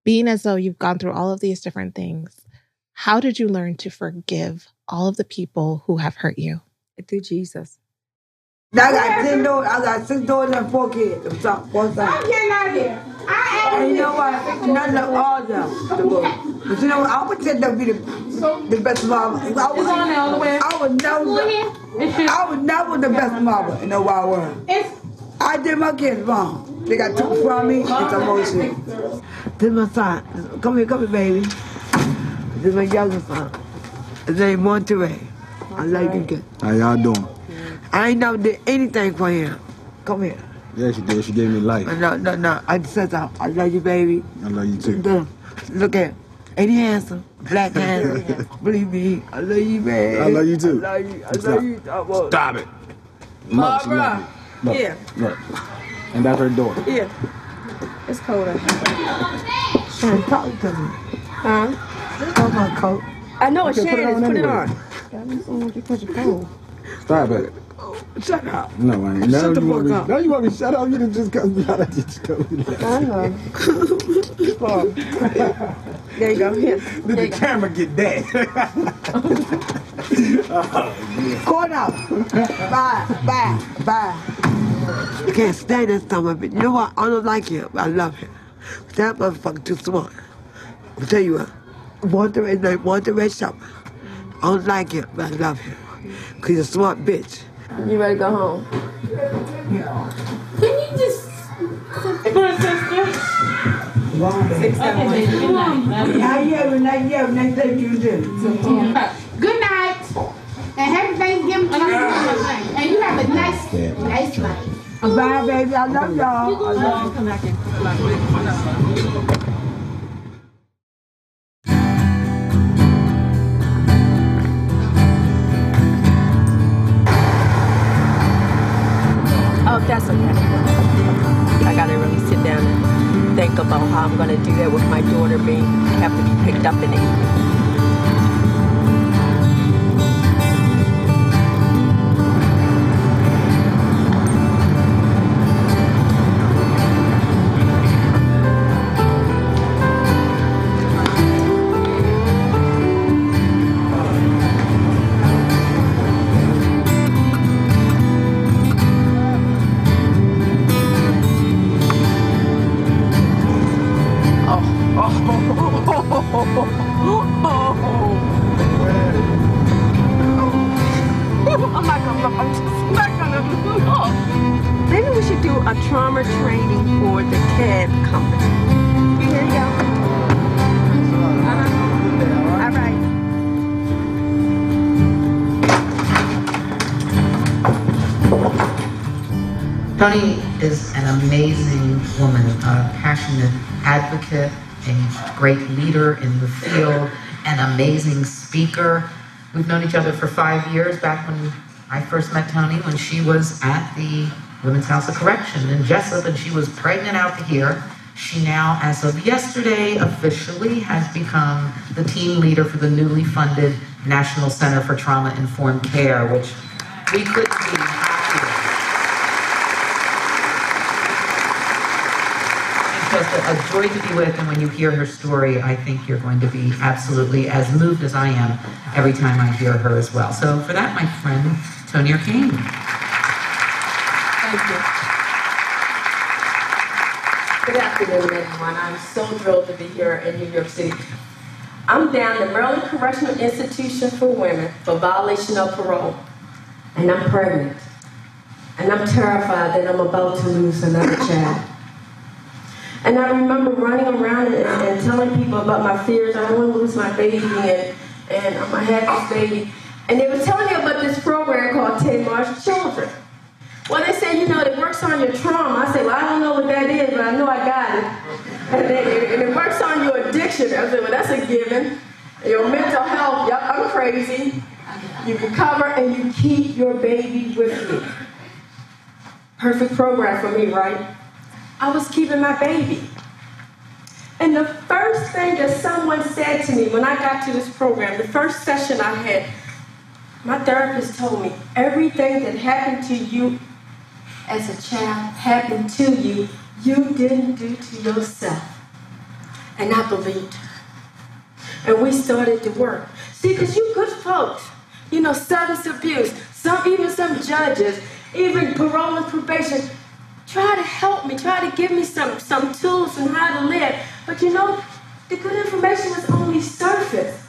Being as though you've gone through all of these different things, how did you learn to forgive all of the people who have hurt you? Through Jesus. I got ten daughters. I got six daughters and four kids. I'm sorry, four sons. I'm getting out of here. I And am you know what? None of all them. the good. But you know what? I would say that be the, the best mama. I was, all the way. I was never, I was never the best mama in the wide world. I did my kids wrong. They got took from me. It's emotion. This is my son. Come here, come here, baby. This is my youngest son. His name Monterey. I like you, kid. How y'all doing? I ain't never did anything for him. Come here. Yeah, she did. She gave me life. No, no, no. I just said something. I love you, baby. I love you too. Look, look at him. Ain't he handsome? Black handsome. Believe me, I love you, man. I love you too. I love you. I Stop. love you. I will. Stop it. No, she love me. Look, Yeah. Look. And that's her door. Yeah. It's cold out here. Son, talk to me. Huh? Talk my coat. I know it's Okay, put it Shannon's. on Put it anyway. on. Stop it. Shut up. No, I ain't. Shut the you want me. fuck up. Now you want me to shut up? You done just cut me out. I just told you that. I know. there you go. Here. Did the camera get that? Go out. Bye. Bye. Bye. I can't stand that son of a bitch. You know what? I don't like him. But I love him. But that motherfucker too smart. I'll tell you what. Want the red night, want the red shopper. I don't like him, but I love him. Cause he's a smart bitch. You ready to go home? Can you just for a sister? Okay, baby, good night. Not yet, not yet, next thing you do. Good night. And happy Thanksgiving to you. And you have a nice, nice life. Bye, baby. I love y'all. I love you. I'm gonna do that with my daughter being have to be picked up in the evening. I'm not gonna I'm not gonna Maybe we should do a trauma training for the cab company. You hear y'all? All right. Tony is an amazing woman, a passionate advocate, a great leader in the field, an amazing speaker. We've known each other for five years, back when I first met Tony, when she was at the Women's House of Correction in Jessup, and she was pregnant out here. She now, as of yesterday, officially has become the team leader for the newly funded National Center for Trauma Informed Care, which we couldn't be happier. She's just a, joy to be with, and when you hear her story, I think you're going to be absolutely as moved as I am every time I hear her as well. So for that, my friend, Tonier Cain. Thank you. Good afternoon, everyone. I'm so thrilled to be here in New York City. I'm down at Maryland Correctional Institution for Women for violation of parole. And I'm pregnant. And I'm terrified that I'm about to lose another child. And I remember running around and, and telling people about my fears. I don't want to lose my baby and, and going have this baby. And they were telling me about this program called Tamar's Children. Well, they said, you know, it works on your trauma. I said, well, I don't know what that is, but I know I got it. And, then, and it works on your addiction. I said, well, that's a given. Your mental health, yep, I'm crazy. You recover and you keep your baby with you. Perfect program for me, right? I was keeping my baby. And the first thing that someone said to me when I got to this program, the first session I had, my therapist told me everything that happened to you as a child happened to you, you didn't do to yourself. And I believed her. And we started to work. See, because you good folks, you know, substance abuse, some even some judges, even parole and probation, try to help me, try to give me some, some tools on how to live. But you know, the good information was only surface.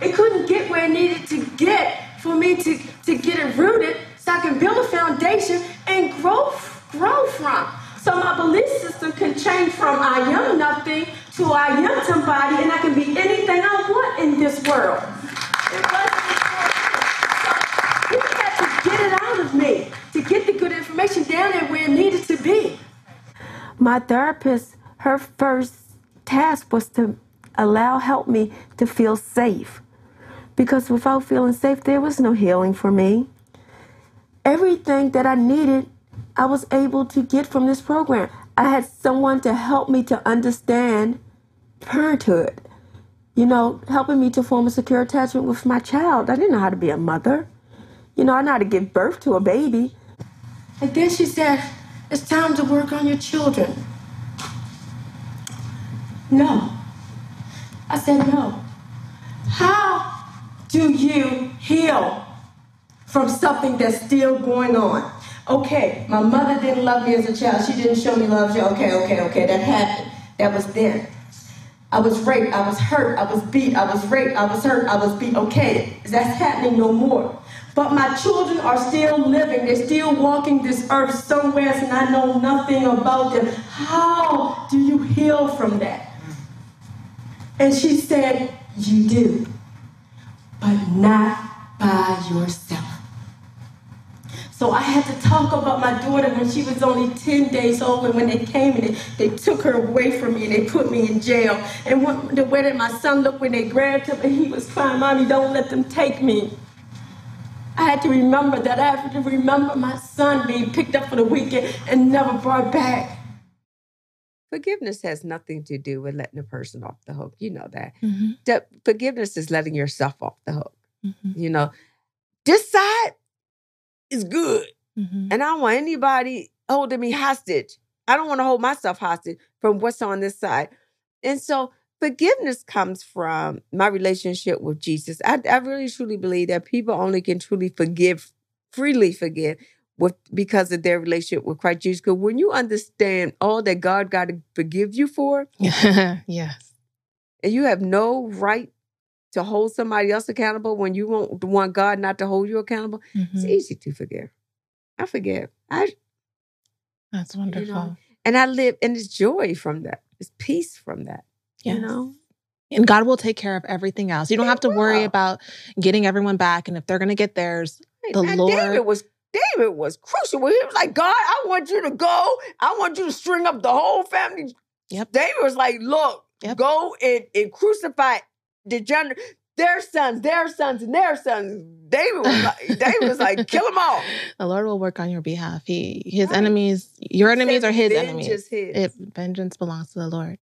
It couldn't get where it needed to get for me to, to get it rooted so I can build a foundation and grow, grow from. So my belief system can change from I am nothing to I am somebody and I can be anything I want in this world. So you had to get it out of me to get the good information down there where it needed to be. My therapist, her first task was to allow, help me to feel safe. Because without feeling safe, there was no healing for me. Everything that I needed, I was able to get from this program. I had someone to help me to understand parenthood, you know, helping me to form a secure attachment with my child. I didn't know how to be a mother. You know, I know how to give birth to a baby. And then she said, It's time to work on your children. No. I said, No. How do you heal from something that's still going on? Okay, my mother didn't love me as a child. She didn't show me love. Okay, okay, okay, that happened. That was then. I was raped, I was hurt, I was beat, I was raped, I was hurt, I was beat. Okay, that's happening no more. But my children are still living, they're still walking this earth somewhere, and I know nothing about them. How do you heal from that? And she said, You do, but not by yourself. So I had to talk about my daughter when she was only 10 days old and when they came and they, they took her away from me and they put me in jail. And when, the way that my son looked when they grabbed him and he was crying, Mommy, don't let them take me. I had to remember that. I had to remember my son being picked up for the weekend and never brought back. Forgiveness has nothing to do with letting a person off the hook. You know that. Mhm. That forgiveness is letting yourself off the hook. Mhm. You know, this side is good. Mhm. And I don't want anybody holding me hostage. I don't want to hold myself hostage from what's on this side. And so forgiveness comes from my relationship with Jesus. I, I really truly believe that people only can truly forgive, freely forgive with because of their relationship with Christ Jesus. Because when you understand all that God got to forgive you for, yes. and you have no right to hold somebody else accountable when you want, want God not to hold you accountable, it's Mhm. easy to forgive. I forgive. I That's wonderful. and I live and it's joy from that. It's peace from that. Yes. You know? And God will take care of everything else. You don't have to worry about getting everyone back. And if they're going to get theirs, the and Lord. David was David was crucial. He was like, God, I want you to go. I want you to string up the whole family. Yep. David was like, look, Yep. go and, and crucify the gener- their sons, their sons, and their sons. David was like, David was like, kill them all. the Lord will work on your behalf. He, his Right. enemies, your enemies are his enemies. his." It, vengeance belongs to the Lord.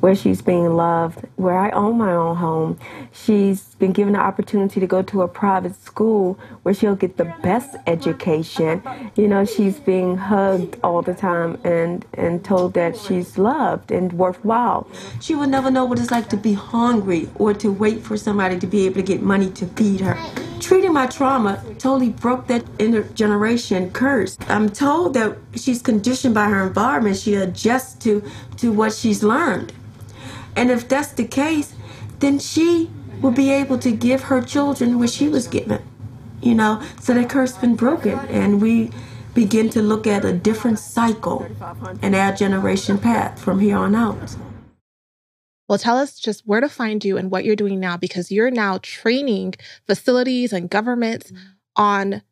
Where she's being loved, where I own my own home. She's been given the opportunity to go to a private school where she'll get the best education. You know, she's being hugged all the time and, and told that she's loved and worthwhile. She would never know what it's like to be hungry or to wait for somebody to be able to get money to feed her. Treating my trauma totally broke that intergeneration curse. I'm told that she's conditioned by her environment. She adjusts to, to what she's learned. And if that's the case, then she will be able to give her children what she was given. You know, so that curse been broken. And we begin to look at a different cycle in our generation path from here on out. Well, tell us just where to find you and what you're doing now because you're now training facilities and governments mm. on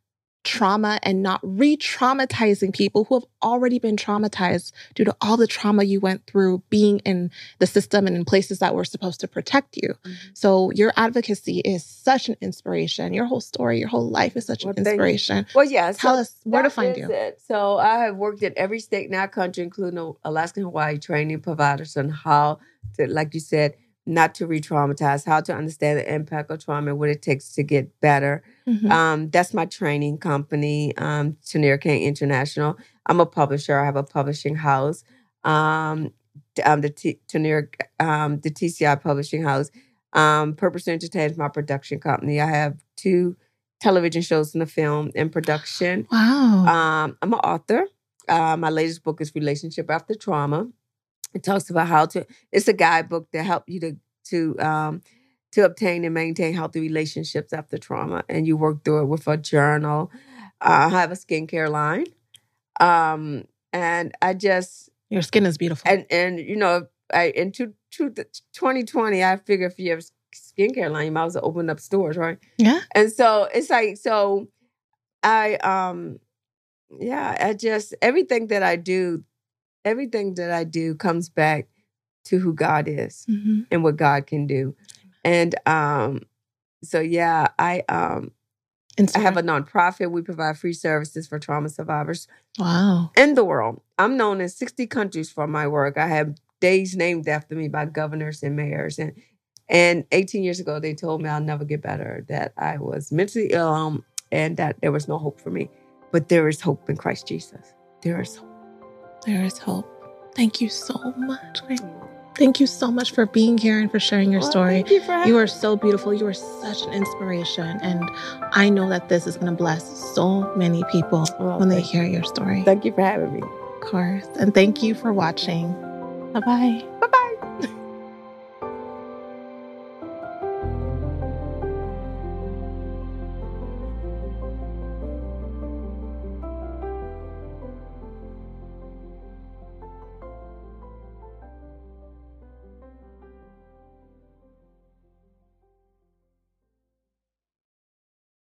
trauma and not re traumatizing people who have already been traumatized due to all the trauma you went through being in the system and in places that were supposed to protect you. Mm-hmm. So, your advocacy is such an inspiration. Your whole story, your whole life is such Well, an inspiration. Well, yeah. Tell so us where to find you. it. So I have worked in every state in our country, including Alaska and Hawaii, training providers on how to, like you said, not to re-traumatize, how to understand the impact of trauma and what it takes to get better. Mhm. Um, that's my training company, um, Tonier Cain International. I'm a publisher. I have a publishing house. Um, um, the T- Tonier, um, the TCI Publishing House. Um, Purpose Entertainment is my production company. I have two television shows and a film in production. wow. Um, I'm an author. Uh, my latest book is Relationship After Trauma. It talks about how to. It's a guidebook to help you to to um, to obtain and maintain healthy relationships after trauma, and you work through it with a journal. Uh, I have a skincare line, um, and I just your skin is beautiful. and and you know, I in two, two, 2020, I figure if you have skincare line, you might as well open up stores, right? yeah. And so it's like so I um yeah, I just everything that I do, everything that I do comes back to who God is hmm and what God can do. And um so yeah, I um I have a nonprofit. We provide free services for trauma survivors wow. in the world. I'm known in 60 countries for my work. I have days named after me by governors and mayors. And and 18 years ago, they told me I'll never get better, that I was mentally ill um, and that there was no hope for me. But there is hope in Christ Jesus. There is hope. There is hope. Thank you so much. Thank you so much for being here and for sharing your Well, story. thank you for You are so beautiful. You are such an inspiration. And I know that this is going to bless so many people Well, when they hear your story. Thank you for having me. Of course. And thank you for watching. Bye bye. Bye bye.